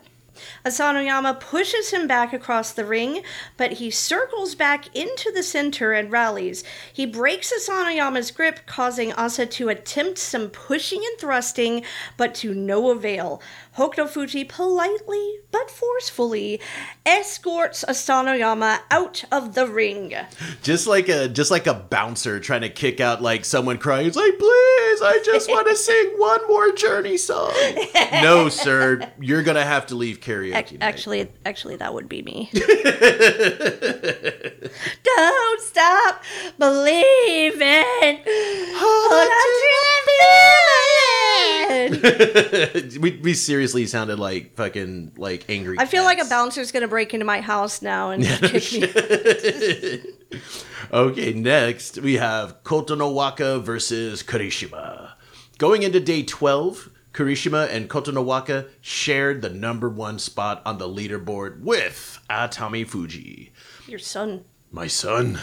Asano Yama pushes him back across the ring, but he circles back into the center and rallies. He breaks Asano Yama's grip, causing Asa to attempt some pushing and thrusting, but to no avail. Hokuto Fuji politely but forcefully escorts Asano Yama out of the ring. Just like a just like a bouncer trying to kick out like someone crying. It's like, please, I just want to sing one more Journey song. no, sir, you're gonna have to leave karaoke. Night. Actually, actually, that would be me. Don't stop believing. Hold on to the feeling. we we seriously sounded like fucking like angry. I feel like a cats. bouncer's gonna break into my house now and kick me. Okay, next we have Kotonowaka versus Kirishima. Going into day 12, Kirishima and Kotonowaka shared the number one spot on the leaderboard with Atami Fuji. Your son. My son.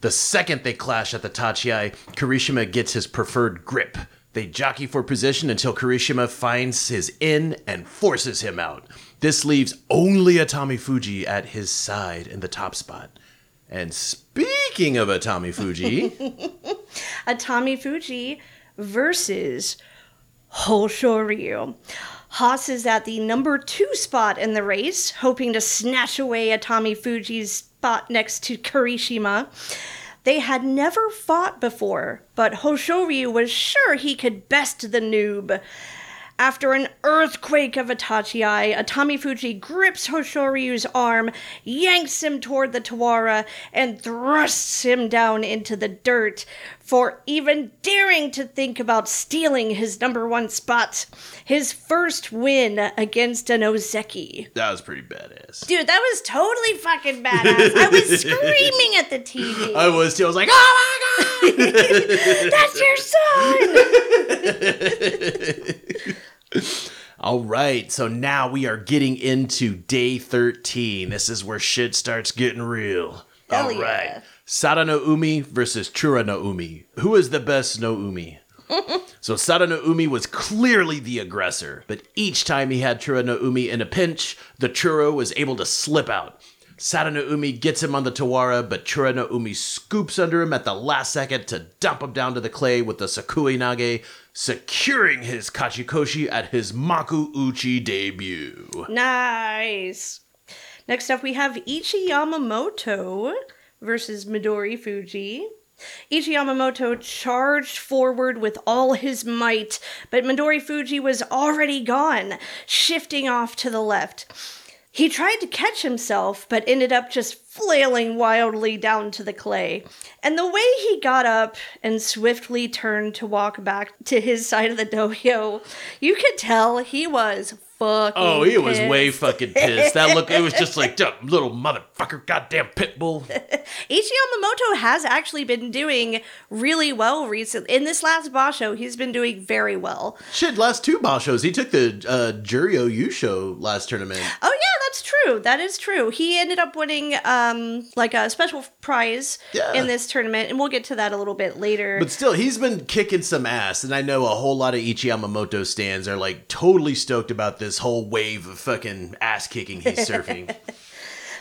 the second they clash at the Tachiai, Kirishima gets his preferred grip. They jockey for position until Kirishima finds his in and forces him out. This leaves only Atami Fuji at his side in the top spot. And speaking of Atami Fuji, Atami Fuji versus Hoshoryu. Haas is at the number two spot in the race, hoping to snatch away Atami Fuji's spot next to Kirishima. They had never fought before, but Hoshoryu was sure he could best the noob. After an earthquake of Itachi, Atami Fuji grips Hoshoryu's arm, yanks him toward the Tawara, and thrusts him down into the dirt for even daring to think about stealing his number one spot. His first win against an Ozeki. that was pretty badass. Dude, that was totally fucking badass. I was screaming at the TV. I was too. I was like, oh my god! That's your son! All right, so now we are getting into day 13. This is where shit starts getting real. Hell All yeah. Sada no Umi versus Chura no Umi. Who is the best no Umi? so Sada no Umi was clearly the aggressor, but each time he had Chura no Umi in a pinch, the Churro was able to slip out. Sada no Umi gets him on the Tawara, but Chura no Umi scoops under him at the last second to dump him down to the clay with the Sukui Nage, securing his Kachikoshi at his Maku Uchi debut. Nice. Next up, we have Ichi Yamamoto versus Midori Fuji. Ichi Yamamoto charged forward with all his might, but Midori Fuji was already gone, shifting off to the left. He tried to catch himself, but ended up just flailing wildly down to the clay. And the way he got up and swiftly turned to walk back to his side of the dohyo, you could tell he was fucking. Oh, he was way fucking pissed. That look, it was just like, little motherfucker, goddamn pit bull. Ichi Yamamoto has actually been doing really well recently. In this last Basho, he's been doing very well. Shit, last two Bashos. He took the uh, Juryo Yusho last tournament. Oh yeah, that's true. That is true. He ended up winning um like a special prize Yeah. in this tournament, and we'll get to that a little bit later. But still, he's been kicking some ass, and I know a whole lot of Ichi Yamamoto stands are like totally stoked about this whole wave of fucking ass kicking he's surfing.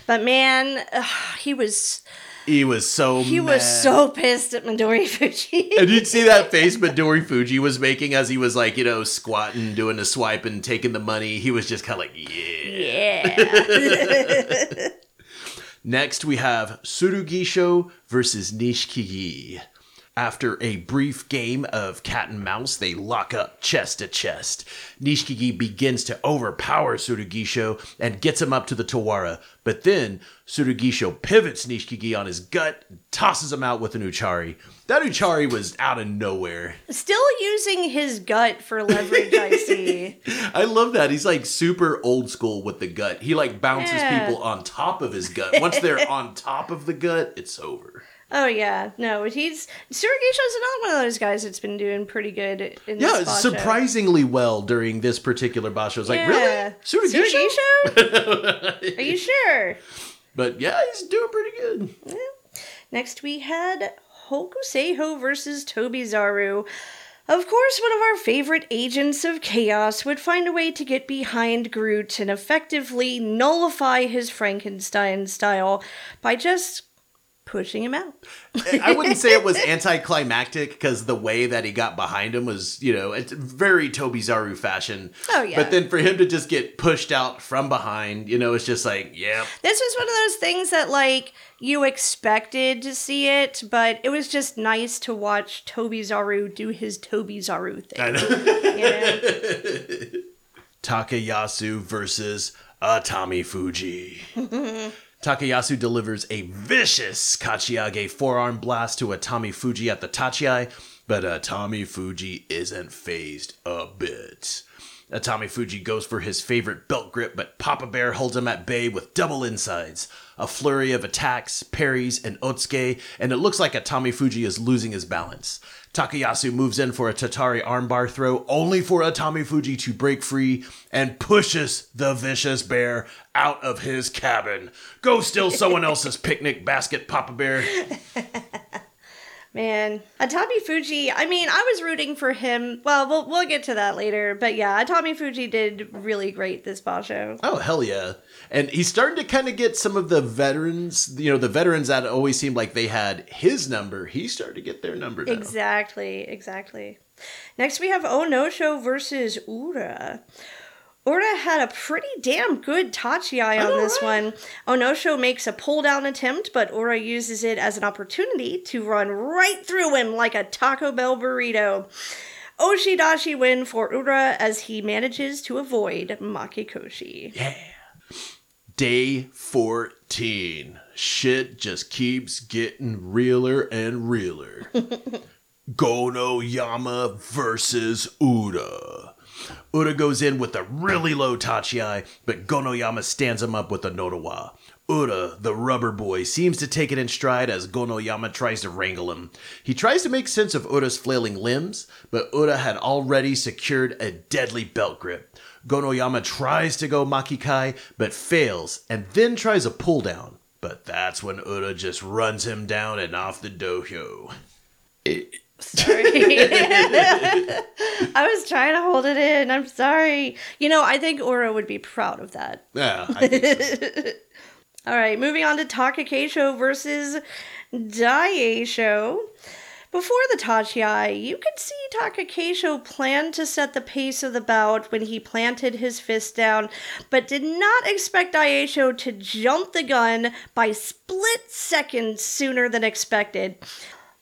But man, ugh, he was he was so he was so pissed at Midori Fuji. And you'd see that face Midori Fuji was making as he was like, you know, squatting, doing a swipe, and taking the money. He was just kind of like, yeah. yeah. Next, we have Surugisho versus Nishikigi. After a brief game of cat and mouse, they lock up chest to chest. Nishikigi begins to overpower Tsurugisho and gets him up to the Tawara, but then Tsurugisho pivots Nishikigi on his gut, and tosses him out with an Utchari. That Utchari was out of nowhere. Still using his gut for leverage, I see. I love that. He's like super old school with the gut. He like bounces Yeah. people on top of his gut. Once they're on top of the gut, it's over. Oh yeah, no, he's Tsurugisho's another one of those guys that's been doing pretty good in Yeah, show. surprisingly well during this particular basho. I was like, Yeah. really? Tsurugisho? Tsurugisho? Are you sure? But yeah, he's doing pretty good. Next we had Hokuseiho versus Tobizaru. Of course, one of our favorite agents of chaos would find a way to get behind Groot and effectively nullify his Frankenstein style by just pushing him out. I wouldn't say it was anticlimactic because the way that he got behind him was, you know, it's very Toby Zaru fashion. Oh, yeah. But then for him to just get pushed out from behind, you know, it's just like, yeah. This was one of those things that, like, you expected to see it, but it was just nice to watch Toby Zaru do his Toby Zaru thing. I know. you know? Takayasu versus uh, Atami Fuji. Takayasu delivers a vicious Kachiage forearm blast to Atami Fuji at the Tachiai, but uh, Atami Fuji isn't phased a bit. Uh, Atami Fuji goes for his favorite belt grip, but Papa Bear holds him at bay with double insides. A flurry of attacks, parries, and otsuke, and it looks like Atami Fuji is losing his balance. Takayasu moves in for a Tottari armbar throw, only for Atami Fuji to break free and pushes the vicious bear out of his cabin. Go steal someone else's picnic basket, Papa Bear. Man, Atami Fuji, I mean, I was rooting for him. Well, we'll, we'll get to that later, but yeah, Atami Fuji did really great this basho. Oh hell yeah! And he's starting to kind of get some of the veterans. You know, the veterans that always seemed like they had his number. He's starting to get their number now. Exactly, exactly. Next, we have Onosho versus Ura. Ura had a pretty damn good Tachiai on this right? one. Onosho makes a pull down attempt, but Ura uses it as an opportunity to run right through him like a Taco Bell burrito. Oshidashi win for Ura as he manages to avoid Makekoshi. Day fourteen. Shit just keeps getting realer and realer. Gono Yama versus Uda. Uda goes in with a really low Tachiai, but Gonoyama stands him up with a Nodowa. Uda, the rubber boy, seems to take it in stride as Gonoyama tries to wrangle him. He tries to make sense of Uda's flailing limbs, but Uda had already secured a deadly belt grip. Gonoyama tries to go Makikae, but fails, and then tries a pull down. But that's when Uda just runs him down and off the dojo. Sorry. I was trying to hold it in. I'm sorry. You know, I think Ura would be proud of that. Yeah, I think so. All right, moving on to Takakeisho versus Daisho. Before the Tachiai, you could see Takakeisho plan to set the pace of the bout when he planted his fist down, but did not expect Daisho to jump the gun by split seconds sooner than expected.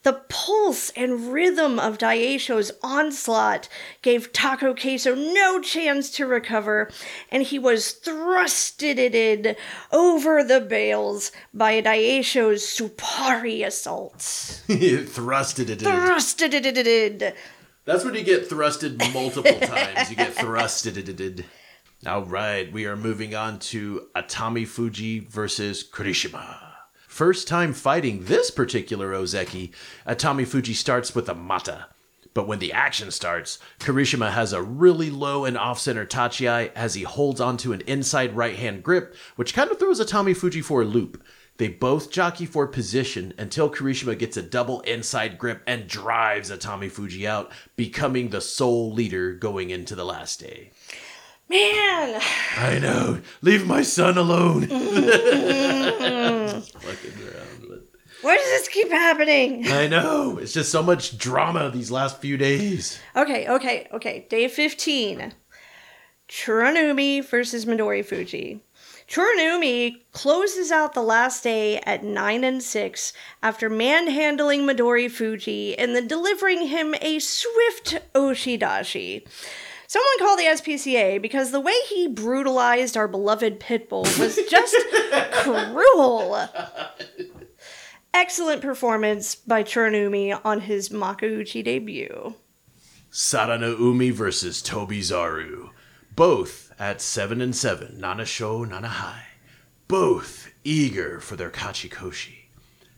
The pulse and rhythm of Daisho's onslaught gave Taco Queso no chance to recover, and he was thrusted over the bales by Daisho's Tsuppari assault. thrusted it in. Thrusted. That's when you get thrusted multiple times. You get thrusted it. All right, we are moving on to Atami Fuji versus Kirishima. First time fighting this particular Ozeki, uh, Atami Fuji starts with a matta. But when the action starts, Kirishima has a really low and off center tachiai as he holds onto an inside right hand grip, which kind of throws Atami Fuji for a loop. They both jockey for position until Kirishima gets a double inside grip and drives Atami Fuji out, becoming the sole leader going into the last day. Man, I know. Leave my son alone. Fucking around, but- why does this keep happening? I know. It's just so much drama these last few days. Okay, okay, okay. Day 15. Churanoumi versus Midori Fuji. Churanoumi closes out the last day at 9 and 6 after manhandling Midori Fuji and then delivering him a swift Oshidashi. Someone call the SPCA because the way he brutalized our beloved Pitbull was just cruel. Excellent performance by Churanoumi on his Makuuchi debut. Sadanoumi versus Tobi Zaru. Both at 7 and 7, Nana Sho, Nana High. Both eager for their Kachikoshi.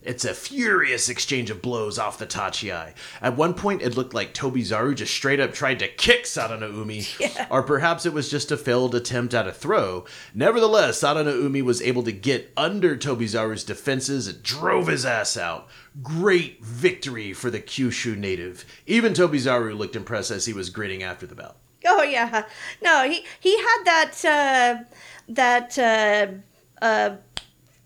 It's a furious exchange of blows off the Tachiai. At one point, it looked like Tobi Zaru just straight up tried to kick Sadanoumi, or perhaps it was just a failed attempt at a throw. Nevertheless, Sadanoumi was able to get under Tobi Zaru's defenses and drove his ass out. Great victory for the Kyushu native. Even Tobi Zaru looked impressed as he was grinning after the bout. Oh yeah, no, he he had that uh, that uh, uh,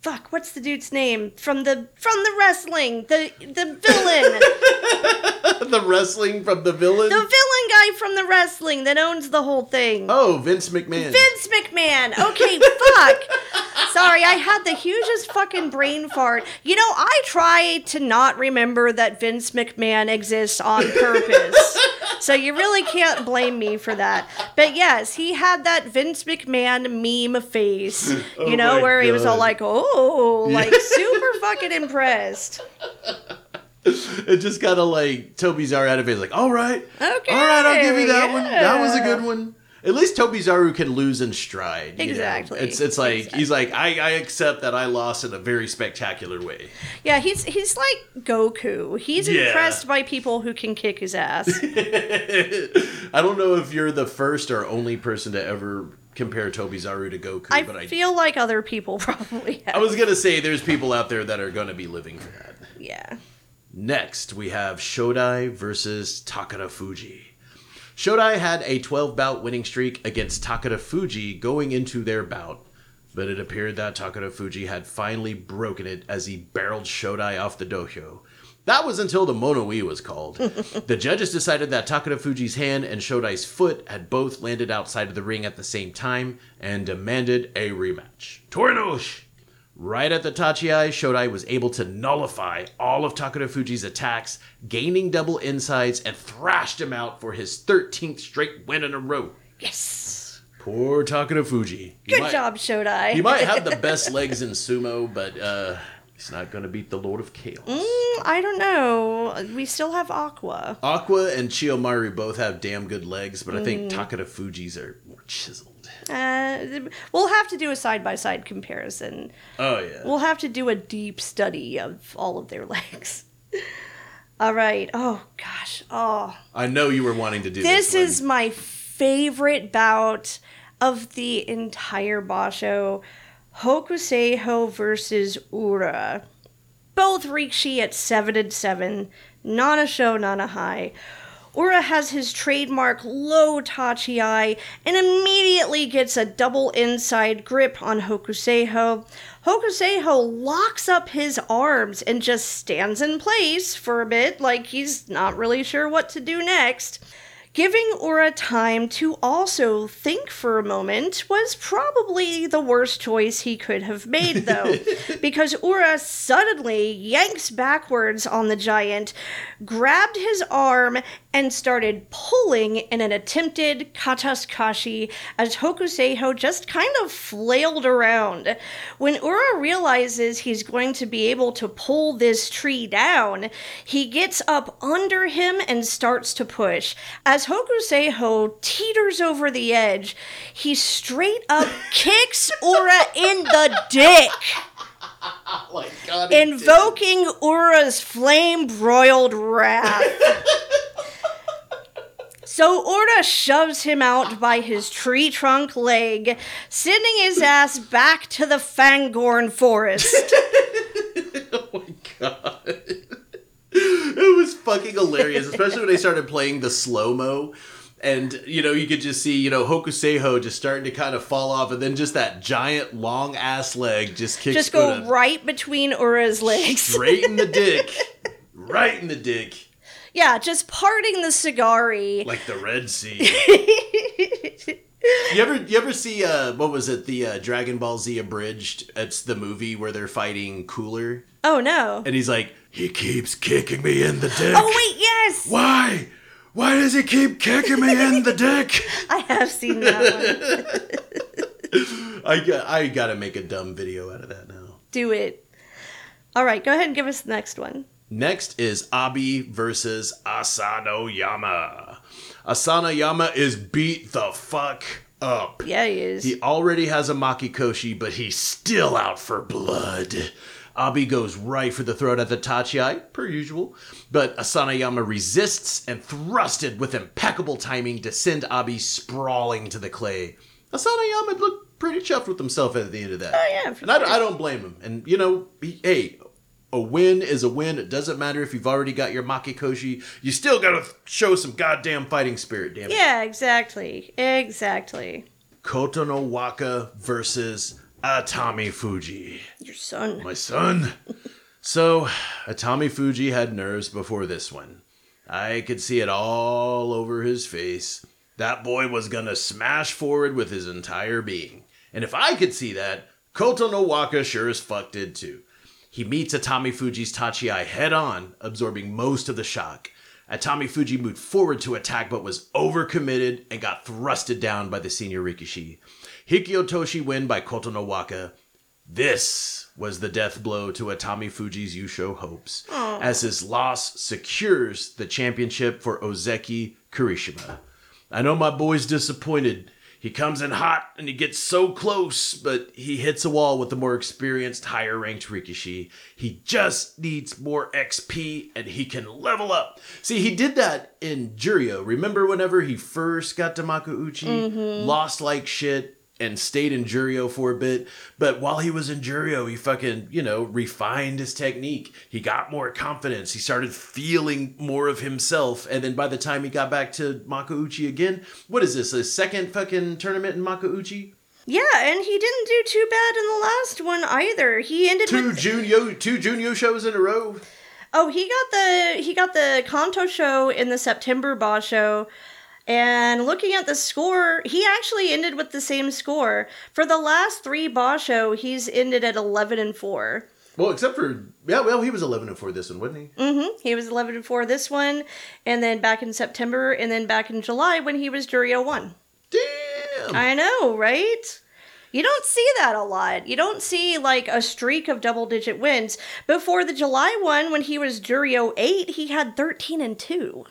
fuck. What's the dude's name from the from the wrestling? The the villain, the wrestling from the villain? the villain guy from the wrestling that owns the whole thing. oh, Vince McMahon. Vince McMahon. Okay, fuck. Sorry, I had the hugest fucking brain fart. You know, I try to not remember that Vince McMahon exists on purpose. So you really can't blame me for that. But yes, he had that Vince McMahon meme face, you Oh know, where he was all like, oh, Oh, like super fucking impressed. It just kind of like Toby Zaru out of it, like, all right, Okay, all right, I'll give you that one. That was a good one. At least Toby Zaru can lose in stride. you know? Exactly, It's it's like exactly. he's like I, I accept that I lost in a very spectacular way. Yeah, he's he's like Goku. He's Yeah. impressed by people who can kick his ass. I don't know if you're the first or only person to ever compare Toby Zaru to Goku, I but I feel like other people probably have. I was gonna say there's people out there that are gonna be living for that. yeah. Next, we have Shodai versus Takara Fuji. Shodai had a 12 bout winning streak against Takara Fuji going into their bout, but it appeared that Takara Fuji had finally broken it as he barreled Shodai off the dojo. That was until the Mono-ii was called. the judges decided that Takara Fuji's hand and Shodai's foot had both landed outside of the ring at the same time and demanded a rematch. Torinaoshi! Right at the Tachiai, Shodai was able to nullify all of Takara Fuji's attacks, gaining double insides, and thrashed him out for his 13th straight win in a row. Yes. Poor Takara Fuji. He Good might- job, Shodai. He might have the best legs in sumo, but uh, he's not going to beat the Lord of Chaos. Mm, I don't know. We still have Akua. Akua and Chiyomaru both have damn good legs, but I Mm. think Takara Fuji's are more chiseled. Uh, we'll have to do a side by side comparison. Oh, yeah. We'll have to do a deep study of all of their legs. all right. Oh gosh. Oh, I know you were wanting to do this this. is my favorite bout of the entire Basho. Hokuseiho versus Ura. Both Rikishi at 7 and 7. Nana show, Nana high. Ura has his trademark low tachiai and immediately gets a double inside grip on Hokuseiho. Hokuseiho locks up his arms and just stands in place for a bit, like he's not really sure what to do next. Giving Ura time to also think for a moment was probably the worst choice he could have made, though, because Ura suddenly yanks backwards on the giant, grabbed his arm, and started pulling in an attempted katasukashi as Hokuseiho just kind of flailed around. When Ura realizes he's going to be able to pull this tree down, he gets up under him and starts to push. As as Hokuseiho teeters over the edge, he straight up kicks Ura in the dick, Oh my god. invoking Ura's flame broiled wrath. So Ura shoves him out by his tree trunk leg, sending his ass back to the Fangorn forest. oh my god. It was fucking hilarious, especially when they started playing the slow mo. And you know, you could just see, you know, Hokuseiho just starting to kind of fall off, and then just that giant long ass leg just kicks Just go Ura right between Ura's legs. straight in the dick. Right in the dick. Yeah, just parting the sagari. Like the Red Sea. You ever you ever see uh what was it the uh, Dragon Ball Z abridged? It's the movie where they're fighting Cooler, Oh no. and he's like, he keeps kicking me in the dick. Oh wait, yes. Why? Why does he keep kicking me in the dick? I have seen that one. I got I gotta make a dumb video out of that now. Do it. All right, go ahead and give us the next one. Next is Abi versus Asano Yama. Asano Yama is beat the fuck up. Yeah, he is. He already has a Makekoshi, but he's still out for blood. Abi goes right for the throat at the Tachiai, per usual, but Asanoyama resists and thrusted with impeccable timing to send Abi sprawling to the clay. Asanoyama looked pretty chuffed with himself at the end of that. Oh, yeah, for and I. I don't blame him. And, you know, he, hey, a win is a win. It doesn't matter if you've already got your Makekoshi. You still gotta show some goddamn fighting spirit, damn it. yeah, exactly. Exactly. Koto no Waka versus Atamifuji. Your son. My son. so, Atamifuji had nerves before this one. I could see it all over his face. That boy was gonna smash forward with his entire being. And if I could see that, Kotonowaka sure as fuck did too. He meets Atamifuji's Tachiai head on, absorbing most of the shock. Atamifuji moved forward to attack but was overcommitted and got thrusted down by the senior Rikishi. Hikiotoshi win by Kotonowaka. This was the death blow to Atamifuji's Yusho hopes, as his loss secures the championship for Ozeki Kirishima. I know my boy's disappointed. He comes in hot and he gets so close, but he hits a wall with the more experienced, higher ranked Rikishi. He just needs more XP and he can level up. See, he did that in Juryo. Remember whenever he first got to Makuuchi? Mm-hmm. Lost like shit and stayed in Juryo for a bit. But while he was in Juryo, he fucking, you know, refined his technique. He got more confidence. He started feeling more of himself. And then by the time he got back to Makuuchi again, what is this, a second fucking tournament in Makuuchi? Yeah, and he didn't do too bad in the last one either. He ended Two with two Jun-Yushos in a row. Oh, he got the he got the Kanto-sho in the September Basho. And looking at the score, he actually ended with the same score. For the last three Basho, he's ended at 11 and 4. Well, except for yeah, well, he was eleven and four this one, wasn't he? Mm hmm. He was 11 and 4 this one, and then back in September, and then back in July when he was Juryo 1. Damn. I know, right? You don't see that a lot. You don't see like a streak of double digit wins. Before the July one, when he was Juryo 8, he had 13 and 2.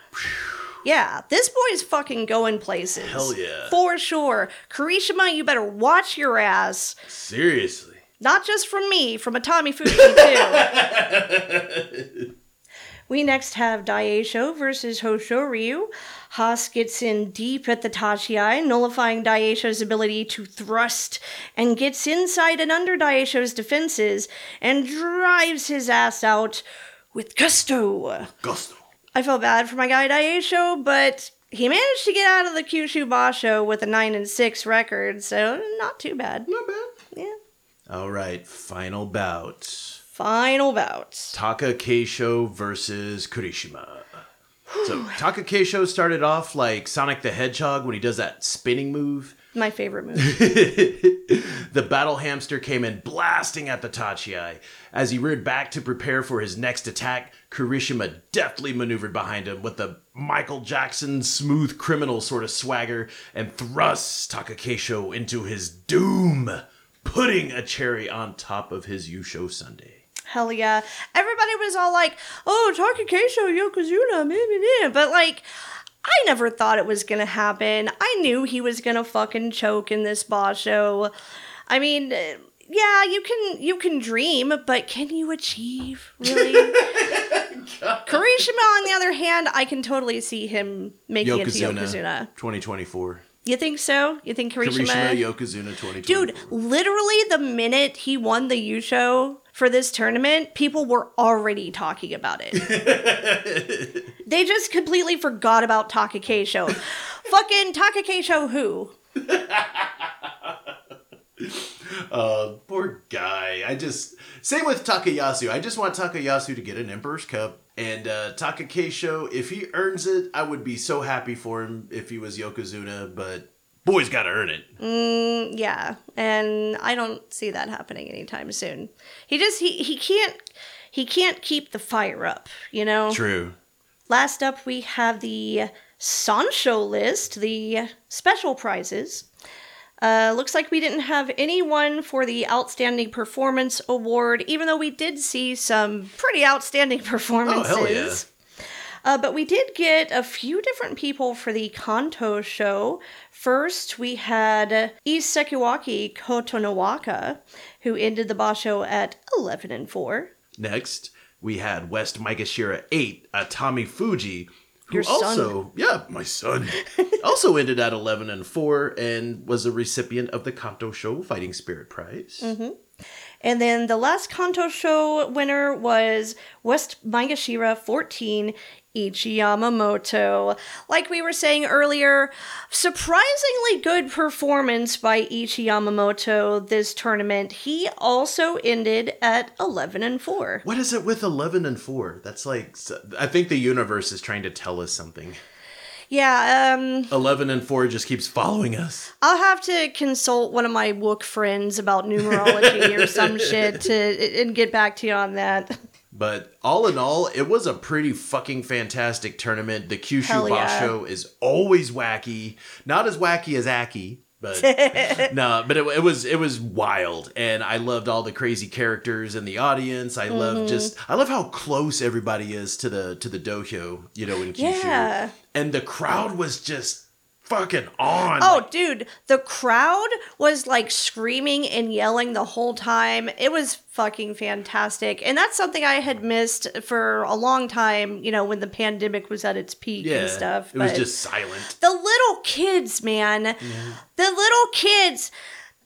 Yeah, this boy's fucking going places. Hell yeah. For sure. Kirishima, you better watch your ass. Seriously. Not just from me, from Atamifuji too. we next have Daisho versus Hoshoryu. Haas gets in deep at the Tachiai, nullifying Daisho's ability to thrust, and gets inside and under Daisho's defenses, and drives his ass out with gusto. Gusto. I felt bad for my guy Daisho, but he managed to get out of the Kyushu Basho with a 9 and 6 record, so not too bad. Not bad. Yeah. All right, final bout. Final bout. Takakeisho versus Kirishima. So Takakeisho started off like Sonic the Hedgehog when he does that spinning move. My favorite move. the battle hamster came in blasting at the Tachiai. As he reared back to prepare for his next attack, Kirishima deftly maneuvered behind him with the Michael Jackson smooth criminal sort of swagger and thrust Takakeisho into his doom, putting a cherry on top of his Yusho Sunday. Hell yeah. Everybody was all like, oh, Takakeisho, Yokozuna, maybe, maybe. But like, I never thought it was gonna happen. I knew he was gonna fucking choke in this basho. I mean, yeah, you can you can dream, but can you achieve really? Kirishima, on the other hand, I can totally see him making it to Yokozuna, Yokozuna. 2024. You think so? You think Kirishima? Kirishima Yokozuna 2024. Dude, literally the minute he won the Yusho for this tournament, people were already talking about it. they just completely forgot about Takakeisho. Fucking Takakeisho who? Uh, poor guy. I just same with Takayasu. I just want Takayasu to get an Emperor's Cup. And uh, Takakeisho, if he earns it, I would be so happy for him if he was Yokozuna. But boy's got to earn it. Mm, yeah, and I don't see that happening anytime soon. He just he he can't he can't keep the fire up, you know. True. Last up, we have the Sansho list, the special prizes. Uh, looks like we didn't have anyone for the Outstanding Performance Award, even though we did see some pretty outstanding performances. Oh, hell yeah. Uh, but we did get a few different people for the Kanto-sho. First, we had Ii Sekiwaki Kotonowaka, who ended the basho at 11 and 4. Next, we had West Maegashira 8, Atamifuji, who Your son. also, yeah, my son, also ended at 11 and 4 and was a recipient of the Kanto-sho Fighting Spirit Prize. Mm-hmm. And then the last Kanto-sho winner was West Maegashira 14, Ichiyamamoto. Like we were saying earlier, surprisingly good performance by Ichiyamamoto this tournament. He also ended at 11 and 4. What is it with 11 and 4? That's like, I think the universe is trying to tell us something. Yeah, um 11 and 4 just keeps following us. I'll have to consult one of my Wook friends about numerology or some shit to and get back to you on that. But all in all, it was a pretty fucking fantastic tournament. The Kyushu Hell yeah. show is always wacky. Not as wacky as Aki, but no, but it, it was it was wild, and I loved all the crazy characters in the audience. I Mm-hmm. love just I love how close everybody is to the to the dohyo, you know, in Kyushu, Yeah. and the crowd was just fucking on. Oh, Like, dude, the crowd was like screaming and yelling the whole time. It was fucking fantastic. And that's something I had missed for a long time, you know, when the pandemic was at its peak yeah, and stuff. it was just silent. the little kids, man. The little kids.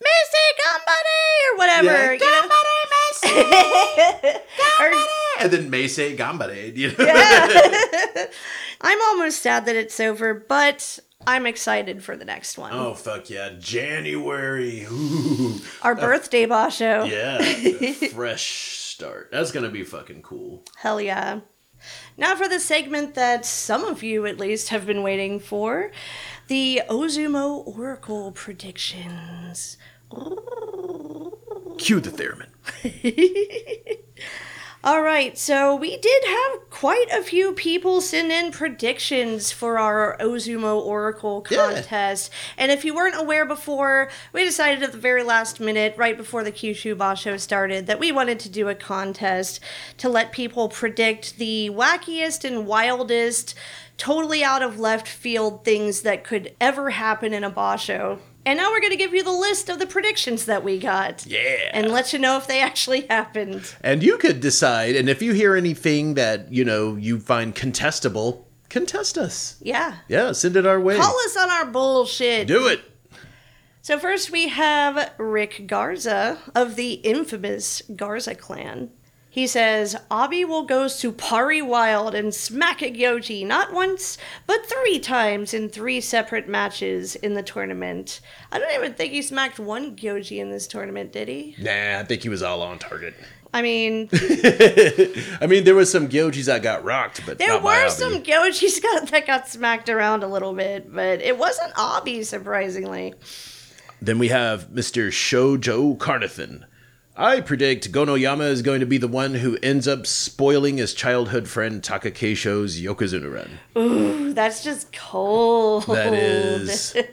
Missy Gambare or whatever. Yeah, you know? Or- And then Meisei Gambare, you know? I'm almost sad that it's over, but I'm excited for the next one. Oh fuck yeah, January. Ooh. Our birthday boss show. Yeah, fresh start. That's gonna be fucking cool. Hell yeah. Now for the segment that some of you at least have been waiting for the Ozumo Oracle predictions. Cue the theremin. All right, so we did have quite a few people send in predictions for our Ozumo Oracle Yeah. contest. And if you weren't aware before, we decided at the very last minute, right before the Kyushu Basho started, that we wanted to do a contest to let people predict the wackiest and wildest, totally out of left field things that could ever happen in a basho. And now we're going to give you the list of the predictions that we got. Yeah. And let you know if they actually happened. And you could decide, and if you hear anything that, you know, you find contestable, contest us. Yeah. Yeah, send it our way. Call us on our bullshit. Do it. So first we have Rick Garza of the infamous Garza clan. He says Abi will go Tsuppari Wild and smack a Gyoji not once, but three times in three separate matches in the tournament. I don't even think he smacked one Gyoji in this tournament, did he? Nah, I think he was all on target. I mean, I mean, there was some Gyojis that got rocked, but there were some Gyojis got, that got smacked around a little bit, but it wasn't Abi, surprisingly. Then we have Mr. Shoujo Carnathan. I predict Gonoyama is going to be the one who ends up spoiling his childhood friend Takakeisho's Yokozuna run. Ooh, that's just cold. That is.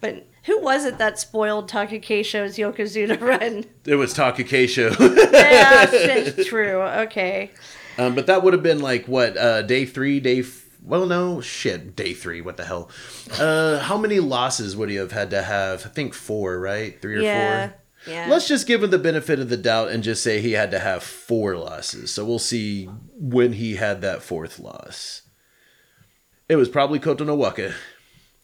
But who was it that spoiled Takakeisho's Yokozuna run? It was Takakeisho. yeah, shit, true. Okay. um, but that would have been like, what, uh, day three, day f- well, no, shit, day three. What the hell? Uh, how many losses would he have had to have? I think four, right? Three or Yeah. four. Yeah. Let's just give him the benefit of the doubt and just say he had to have four losses. So we'll see when he had that fourth loss. It was probably Kotonowaka.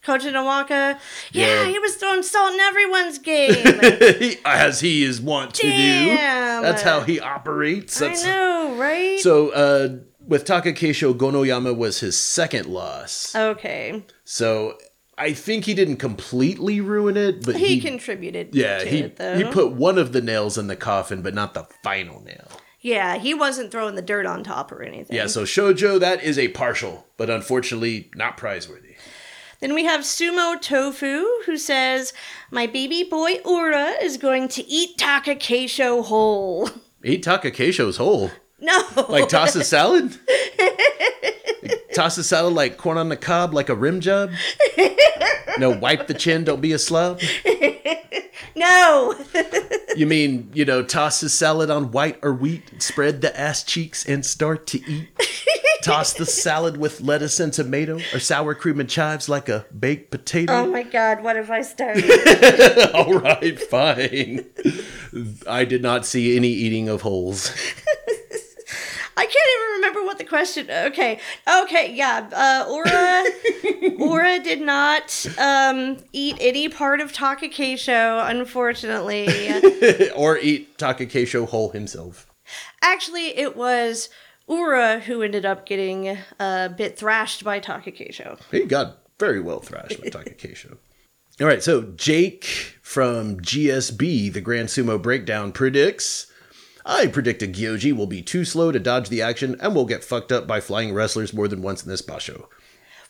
Coach Inawaka, yeah, Yeah. he was throwing salt in everyone's game. As he is wont to Damn. do. That's how he operates. I That's, know, right? So uh, with Takakeisho, Gonoyama was his second loss. okay, So I think he didn't completely ruin it, but he, he, contributed. yeah, to he it, though. he put one of the nails in the coffin, but not the final nail. Yeah, he wasn't throwing the dirt on top or anything. Yeah, so Shojo, that is a partial, but unfortunately not prizeworthy. Then we have Sumo Tofu, who says, My baby boy Ura is going to eat Takakeisho whole. Eat Takakeisho's whole. No. Like toss a salad? toss the salad like corn on the cob, like a rim job? No, wipe the chin, don't be a slob? no. You mean, you know, toss the salad on white or wheat, spread the ass cheeks, and start to eat? Toss the salad with lettuce and tomato, or sour cream and chives like a baked potato? oh my god, what have I started? All right, fine. I did not see any eating of holes. I can't even remember what the question. Okay, okay, yeah. Uh, Ura, Ura did not um, eat any part of Takakeisho, unfortunately. or eat Takakeisho whole himself. Actually, it was Ura who ended up getting a bit thrashed by Takakeisho. He got very well thrashed by Takakeisho. All right, so Jake from GSB, the Grand Sumo Breakdown, predicts I predict a Gyoji will be too slow to dodge the action and will get fucked up by flying wrestlers more than once in this basho.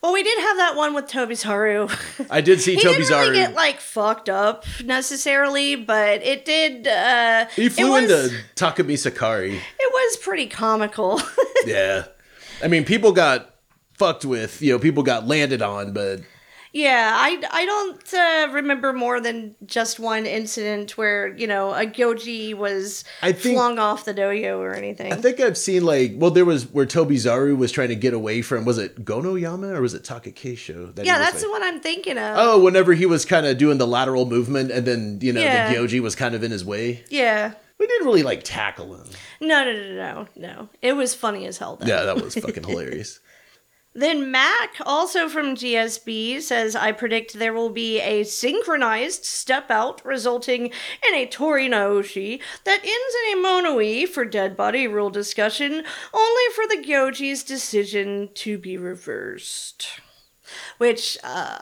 Well, we did have that one with Tobizaru. I did see he didn't Tobizaru. really get like fucked up necessarily, but it did. Uh, he flew was, into Takumi Sakari. It was pretty comical. Yeah. I mean, people got fucked with, you know, people got landed on, but yeah, I, I don't uh, remember more than just one incident where you know a Gyoji was I think- flung off the dohyo or anything. I think I've seen like well, there was where Tobizaru was trying to get away from was it Gonoyama or was it Takakeisho? That yeah, that's like- the one I'm thinking of. Oh, whenever he was kind of doing the lateral movement, and then you know Yeah. the Gyoji was kind of in his way. Yeah. We didn't really like tackle him. No, no, no, no, no. It was funny as hell. Though. Yeah, that was fucking hilarious. Then Mac, also from GSB, says, I predict there will be a synchronized step out resulting in a Torinaoshi that ends in a Mono-ii for dead body rule discussion, only for the Gyoji's decision to be reversed. Which, uh,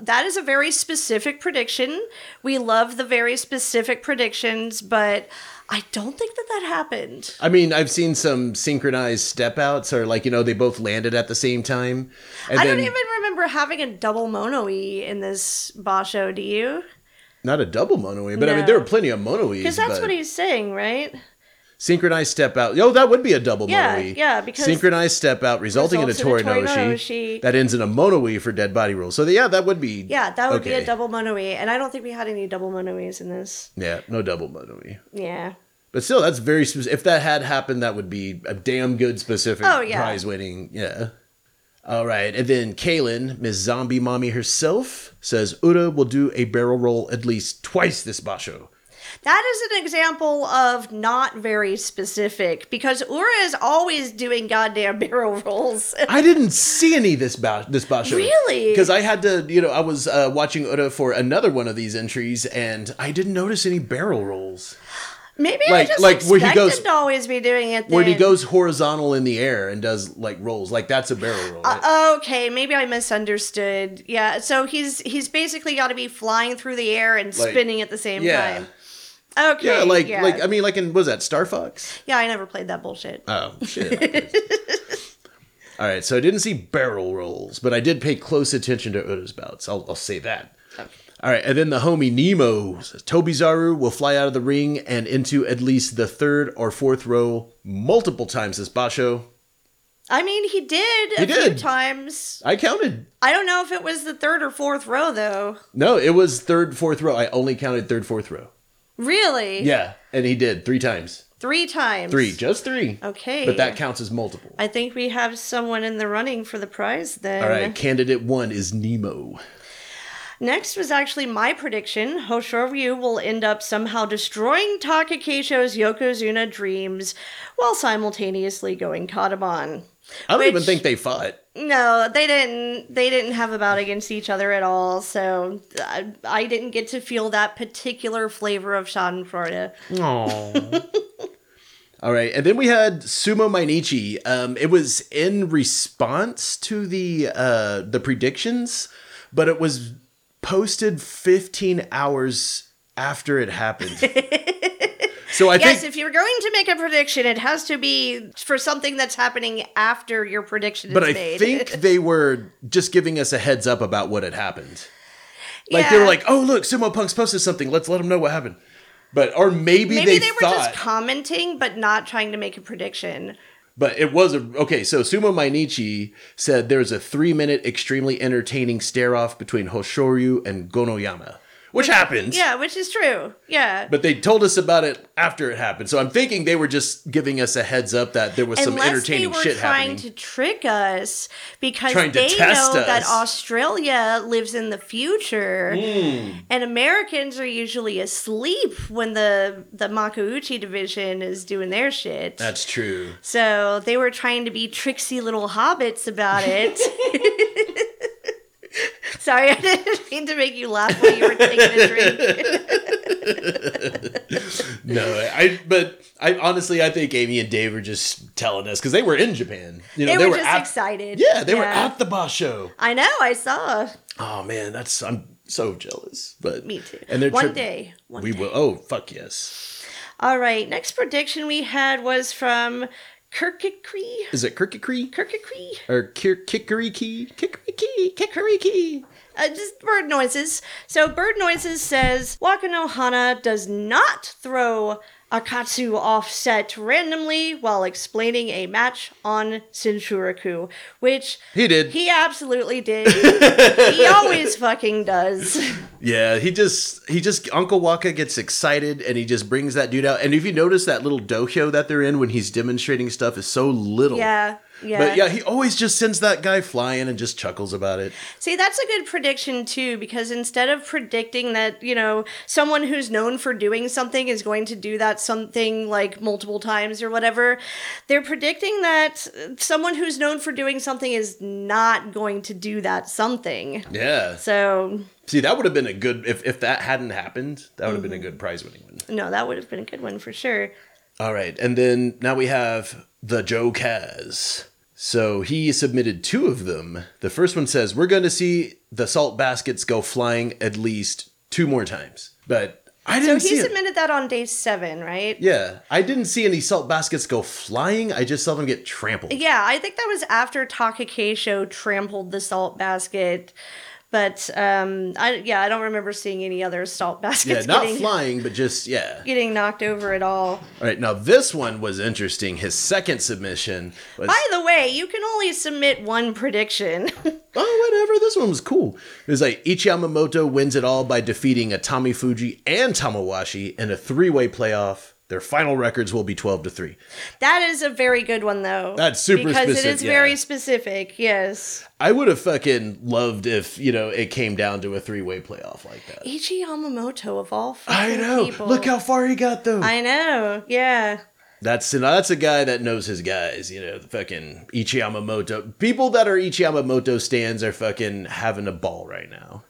that is a very specific prediction. We love the very specific predictions, but I don't think that that happened. I mean, I've seen some synchronized step outs, or like you know they both landed at the same time. And I then, don't even remember having a double mono-ii in this basho, do you? not a double mono-ii, but I mean there were plenty of mono-iis. Because that's but what he's saying, right? Synchronized step out. Oh, that would be a double Yeah, mono-ii. yeah, because- synchronized step out resulting in a Tori in a Tori Noshi Noshi. that ends in a mono-ii for dead body rules. So yeah, that would be Yeah, that would be a double mono-ii, and I don't think we had any double mono-iis in this. Yeah, no double mono-ii. Yeah. But still, that's very specific. If that had happened, that would be a damn good specific Oh, yeah. prize winning. Yeah. All right. And then Kaylin, Miss Zombie Mommy herself, says Ura will do a barrel roll at least twice this basho. That is an example of not very specific because Ura is always doing goddamn barrel rolls. I didn't see any this ba- this basho. Really? Because I had to, you know, I was uh, watching Ura for another one of these entries, and I didn't notice any barrel rolls. Maybe Like- I just like where he goes- to always be doing it. When he goes horizontal in the air and does like rolls, like that's a barrel roll. right? Uh, okay, maybe I misunderstood. Yeah, so he's he's basically got to be flying through the air and Like- spinning at the same yeah. time. Okay. yeah, like yeah. like I mean, like in was that Star Fox? yeah, I never played that bullshit. Oh shit. All right, so I didn't see barrel rolls, but I did pay close attention to Ura's bouts. I'll, I'll say that. All right, and then the homie Nemo says Tobizaru will fly out of the ring and into at least the third or fourth row multiple times this basho. I mean, he did a He few did. times. I counted. I don't know if it was the third or fourth row though. No, it was third, fourth row. I only counted third, fourth row. Really? Yeah, and he did three times. Three times. Three, just three. Okay. But that counts as multiple. I think we have someone in the running for the prize then. All right, candidate one is Nemo. Next was actually my prediction. Hoshoryu will end up somehow destroying Takakeisho's Yokozuna dreams while simultaneously going kadoban. I don't even think they fought. No, they didn't. They didn't have a bout against each other at all. So I, I didn't get to feel that particular flavor of Schadenfreude. All right, and then we had Sumo Mainichi. Um, it was in response to the uh, the predictions, but it was posted 15 hours after it happened. so I Yes, think if you're going to make a prediction, it has to be for something that's happening after your prediction is made. but I made. think they were just giving us a heads up about what had happened. Like they were like, "Oh, look, Sumo Punx posted something. Let's let them know what happened." But or maybe, maybe they, they, were thought, just commenting, but not trying to make a prediction. but it was a okay. So Sumo Mainichi said there's a three minute extremely entertaining stare off between Hoshoryu and Gonoyama, which happens. Yeah, which is true. Yeah. But they told us about it after it happened. So I'm thinking they were just giving us a heads up that there was some Unless they entertaining were shit trying happening. to trick us because Trying to they test know that. Australia lives in the future Hmm. and Americans are usually asleep when the the Makuuchi division is doing their shit. That's true. so they were trying to be tricksy little hobbits about it. Sorry, I didn't mean to make you laugh while you were taking a drink. No, I but I honestly I think Amy and Dave were just telling us because they were in Japan. You know, They, were, just at, excited. Yeah, they were at the basho. I know, I saw. Oh man, that's I'm so jealous. But Me too. And they're One tri- day. One we day. will. Oh fuck yes. All right, next prediction we had was from Kirkicree. Is it Kirkicree Kirkicree? or Kir- Kikariki? Kikariki? Uh, just bird noises. So, bird noises says Wakanohana does not throw Akatsu offset randomly while explaining a match on Senshuraku, which He did. he absolutely did. he always fucking does. Yeah, he just he just Uncle Waka gets excited and he just brings that dude out. And if you notice that little dojo that they're in when he's demonstrating stuff is so little. Yeah, yeah. But yeah, he always just sends that guy flying and just chuckles about it. See, that's a good prediction too, because instead of predicting that, you know, someone who's known for doing something is going to do that something like multiple times or whatever, they're predicting that someone who's known for doing something is not going to do that something. Yeah. So, See, that would have been a good if if that hadn't happened, that would have been a mm-hmm. good prize winning one. no, that would have been a good one for sure. All right, and then now we have the Joe Kaz. So he submitted two of them. The first one says we're going to see the salt baskets go flying at least two more times, but I didn't so he it. submitted that on day seven, right? Yeah, I didn't see any salt baskets go flying. I just saw them get trampled. Yeah, I think that was after Takakeisho trampled the salt basket. But um, I yeah, I don't remember seeing any other salt baskets. Yeah, not getting, flying, but just yeah. getting knocked over at all. All right, now this one was interesting. His second submission was By the way, you can only submit one prediction. oh whatever. This one was cool. It was like Ichiyamamoto wins it all by defeating Atamifuji and Tamawashi in a three-way playoff. Their final records will be twelve to three. that is a very good one, though. That's super because specific, is yeah. very specific. Yes, I would have fucking loved if you know it came down to a three-way playoff like that. Ichiyamamoto of all I know. people. Look how far he got though. I know. Yeah. That's that's a guy that knows his guys, you know, the fucking Ichiyamamoto. People that are Ichiyamamoto stands are fucking having a ball right now.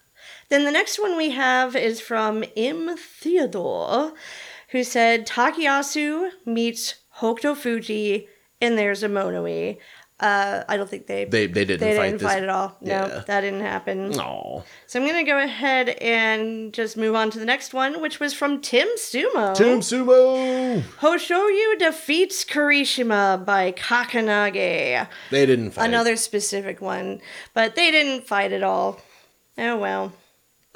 Then the next one we have is from M. Theodore, who said Takayasu meets Hokutofuji, and there's a Mono-ii. Uh, I don't think they They they didn't they fight didn't this. fight at all. No, Yeah. that didn't happen. So I'm gonna go ahead and just move on to the next one, which was from Tim Sumo. Tim Sumo. Hoshoryu defeats Kirishima by Kakenage. They didn't fight. Another specific one, but they didn't fight at all. Oh well.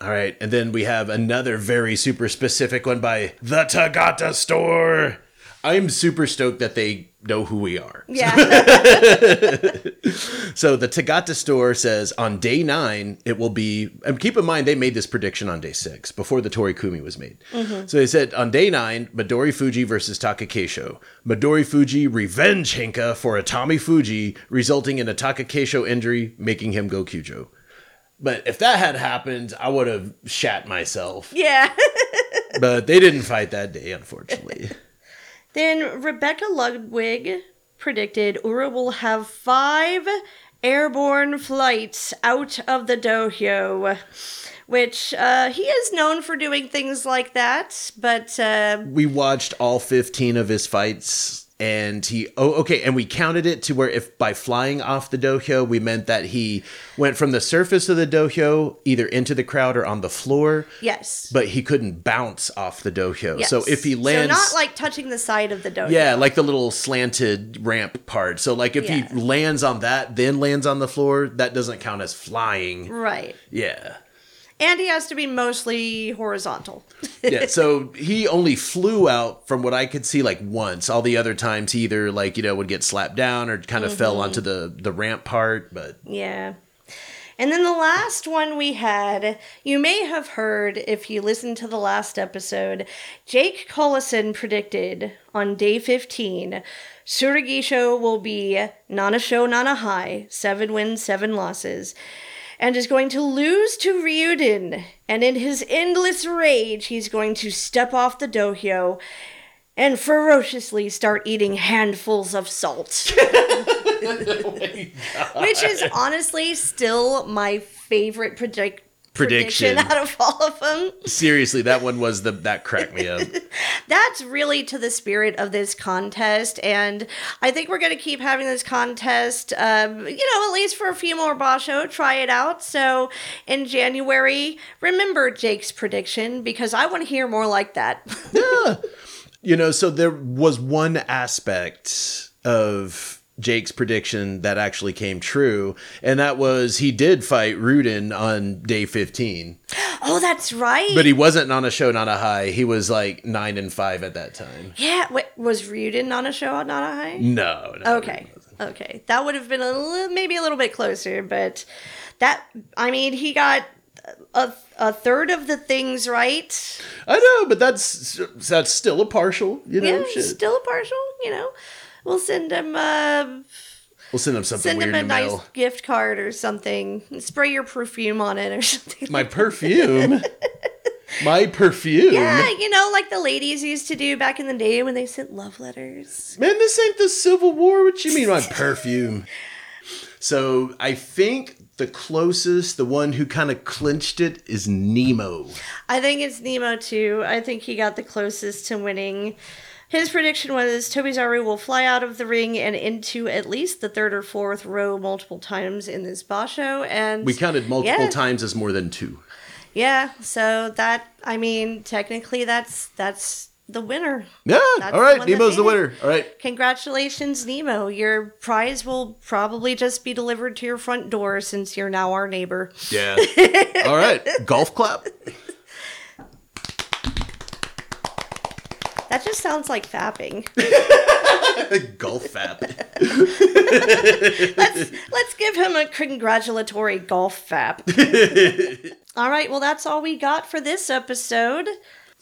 All right, and then we have another very super specific one by the Tagata Store. I'm super stoked that they know who we are. Yeah. So the Tagata store says on day nine it will be. And keep in mind they made this prediction on day six before the Torikumi was made. Mm-hmm. So they said on day nine Midorifuji versus Takakeisho. Midorifuji revenge Henka for Atamifuji, resulting in a Takakeisho injury, making him go Kyujo. But if that had happened, I would have shat myself. yeah. But they didn't fight that day, unfortunately. Then Rebecca Ludwig predicted Ura will have five airborne flights out of the dohyo, which uh, he is known for doing things like that. But uh, we watched all 15 of his fights and he oh okay and we counted it to where if by flying off the dohyo we meant that he went from the surface of the dohyo either into the crowd or on the floor yes. but he couldn't bounce off the dohyo Yes. so if he lands so not like touching the side of the dohyo. yeah like the little slanted ramp part so like if Yeah. he lands on that then lands on the floor that doesn't count as flying Right. yeah And he has to be mostly horizontal. yeah, so he only flew out from what I could see like once. All the other times he either like, you know, would get slapped down or kind of fell mm-hmm. onto the the ramp part, but Yeah. And then the last one we had, you may have heard if you listened to the last episode, Jake Collison predicted on day 15 Tsurugisho will be Nana Show Nana High, seven wins, seven losses, and is going to lose to Ryuden. And in his endless rage, he's going to step off the dohyo and ferociously start eating handfuls of salt. Oh Which is honestly still my favorite predict- Prediction. prediction out of all of them. seriously, that one was the that cracked me up. That's really to the spirit of this contest, and I think we're going to keep having this contest. Um, you know, at least for a few more Basho, try it out. So in January, remember Jake's prediction because I want to hear more like that. yeah, you know, so there was one aspect of Jake's prediction that actually came true, and that was he did fight Ryuden on day 15. oh, that's right. But he wasn't on a show, not a high. He was like 9 and 5 at that time. yeah, wait, was Ryuden on a show Not a High? No, no. Okay. Okay. That would have been a little, maybe a little bit closer, but that I mean, he got a, a third of the things right. I know, but that's that's still a partial, you know. Yeah, shit. still a partial, you know. We'll send him uh We'll send them something send weird him a nice mail. gift card or something. Spray your perfume on it or something. My perfume. My perfume. yeah, you know, like the ladies used to do back in the day when they sent love letters. Man, this ain't the Civil War. What you mean, my perfume? So I think the closest, the one who kind of clinched it, is Nemo. I think it's Nemo too. I think he got the closest to winning. His prediction was Tobizaru will fly out of the ring and into at least the third or fourth row multiple times in this basho. And We counted multiple Yeah. times as more than two. Yeah, so that I mean, technically, that's that's the winner. Yeah. That's all the right. that Nemo's the winner. All right. Congratulations, Nemo. Your prize will probably just be delivered to your front door since you're now our neighbor. Yeah. all right. Golf clap. That just sounds like fapping. Golf fap. let's let's give him a congratulatory golf fap. all right, well that's all we got for this episode.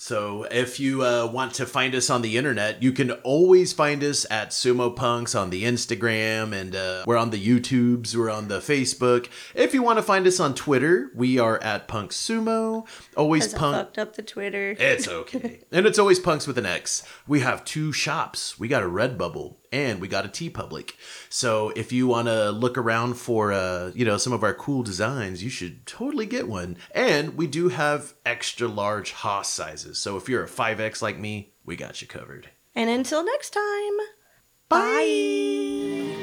So, if you uh, want to find us on the internet, you can always find us at Sumo Punx on the Instagram, and uh, we're on the YouTubes, we're on the Facebook. If you want to find us on Twitter, we are at Punk Sumo. Always Punk. fucked up the Twitter. It's okay. and it's always punks with an X. We have two shops. We got a Redbubble and we got a TeePublic. So if you want to look around for uh, you know, some of our cool designs, you should totally get one. And we do have extra large Haas sizes. So if you're a 5X like me, we got you covered. And until next time, bye.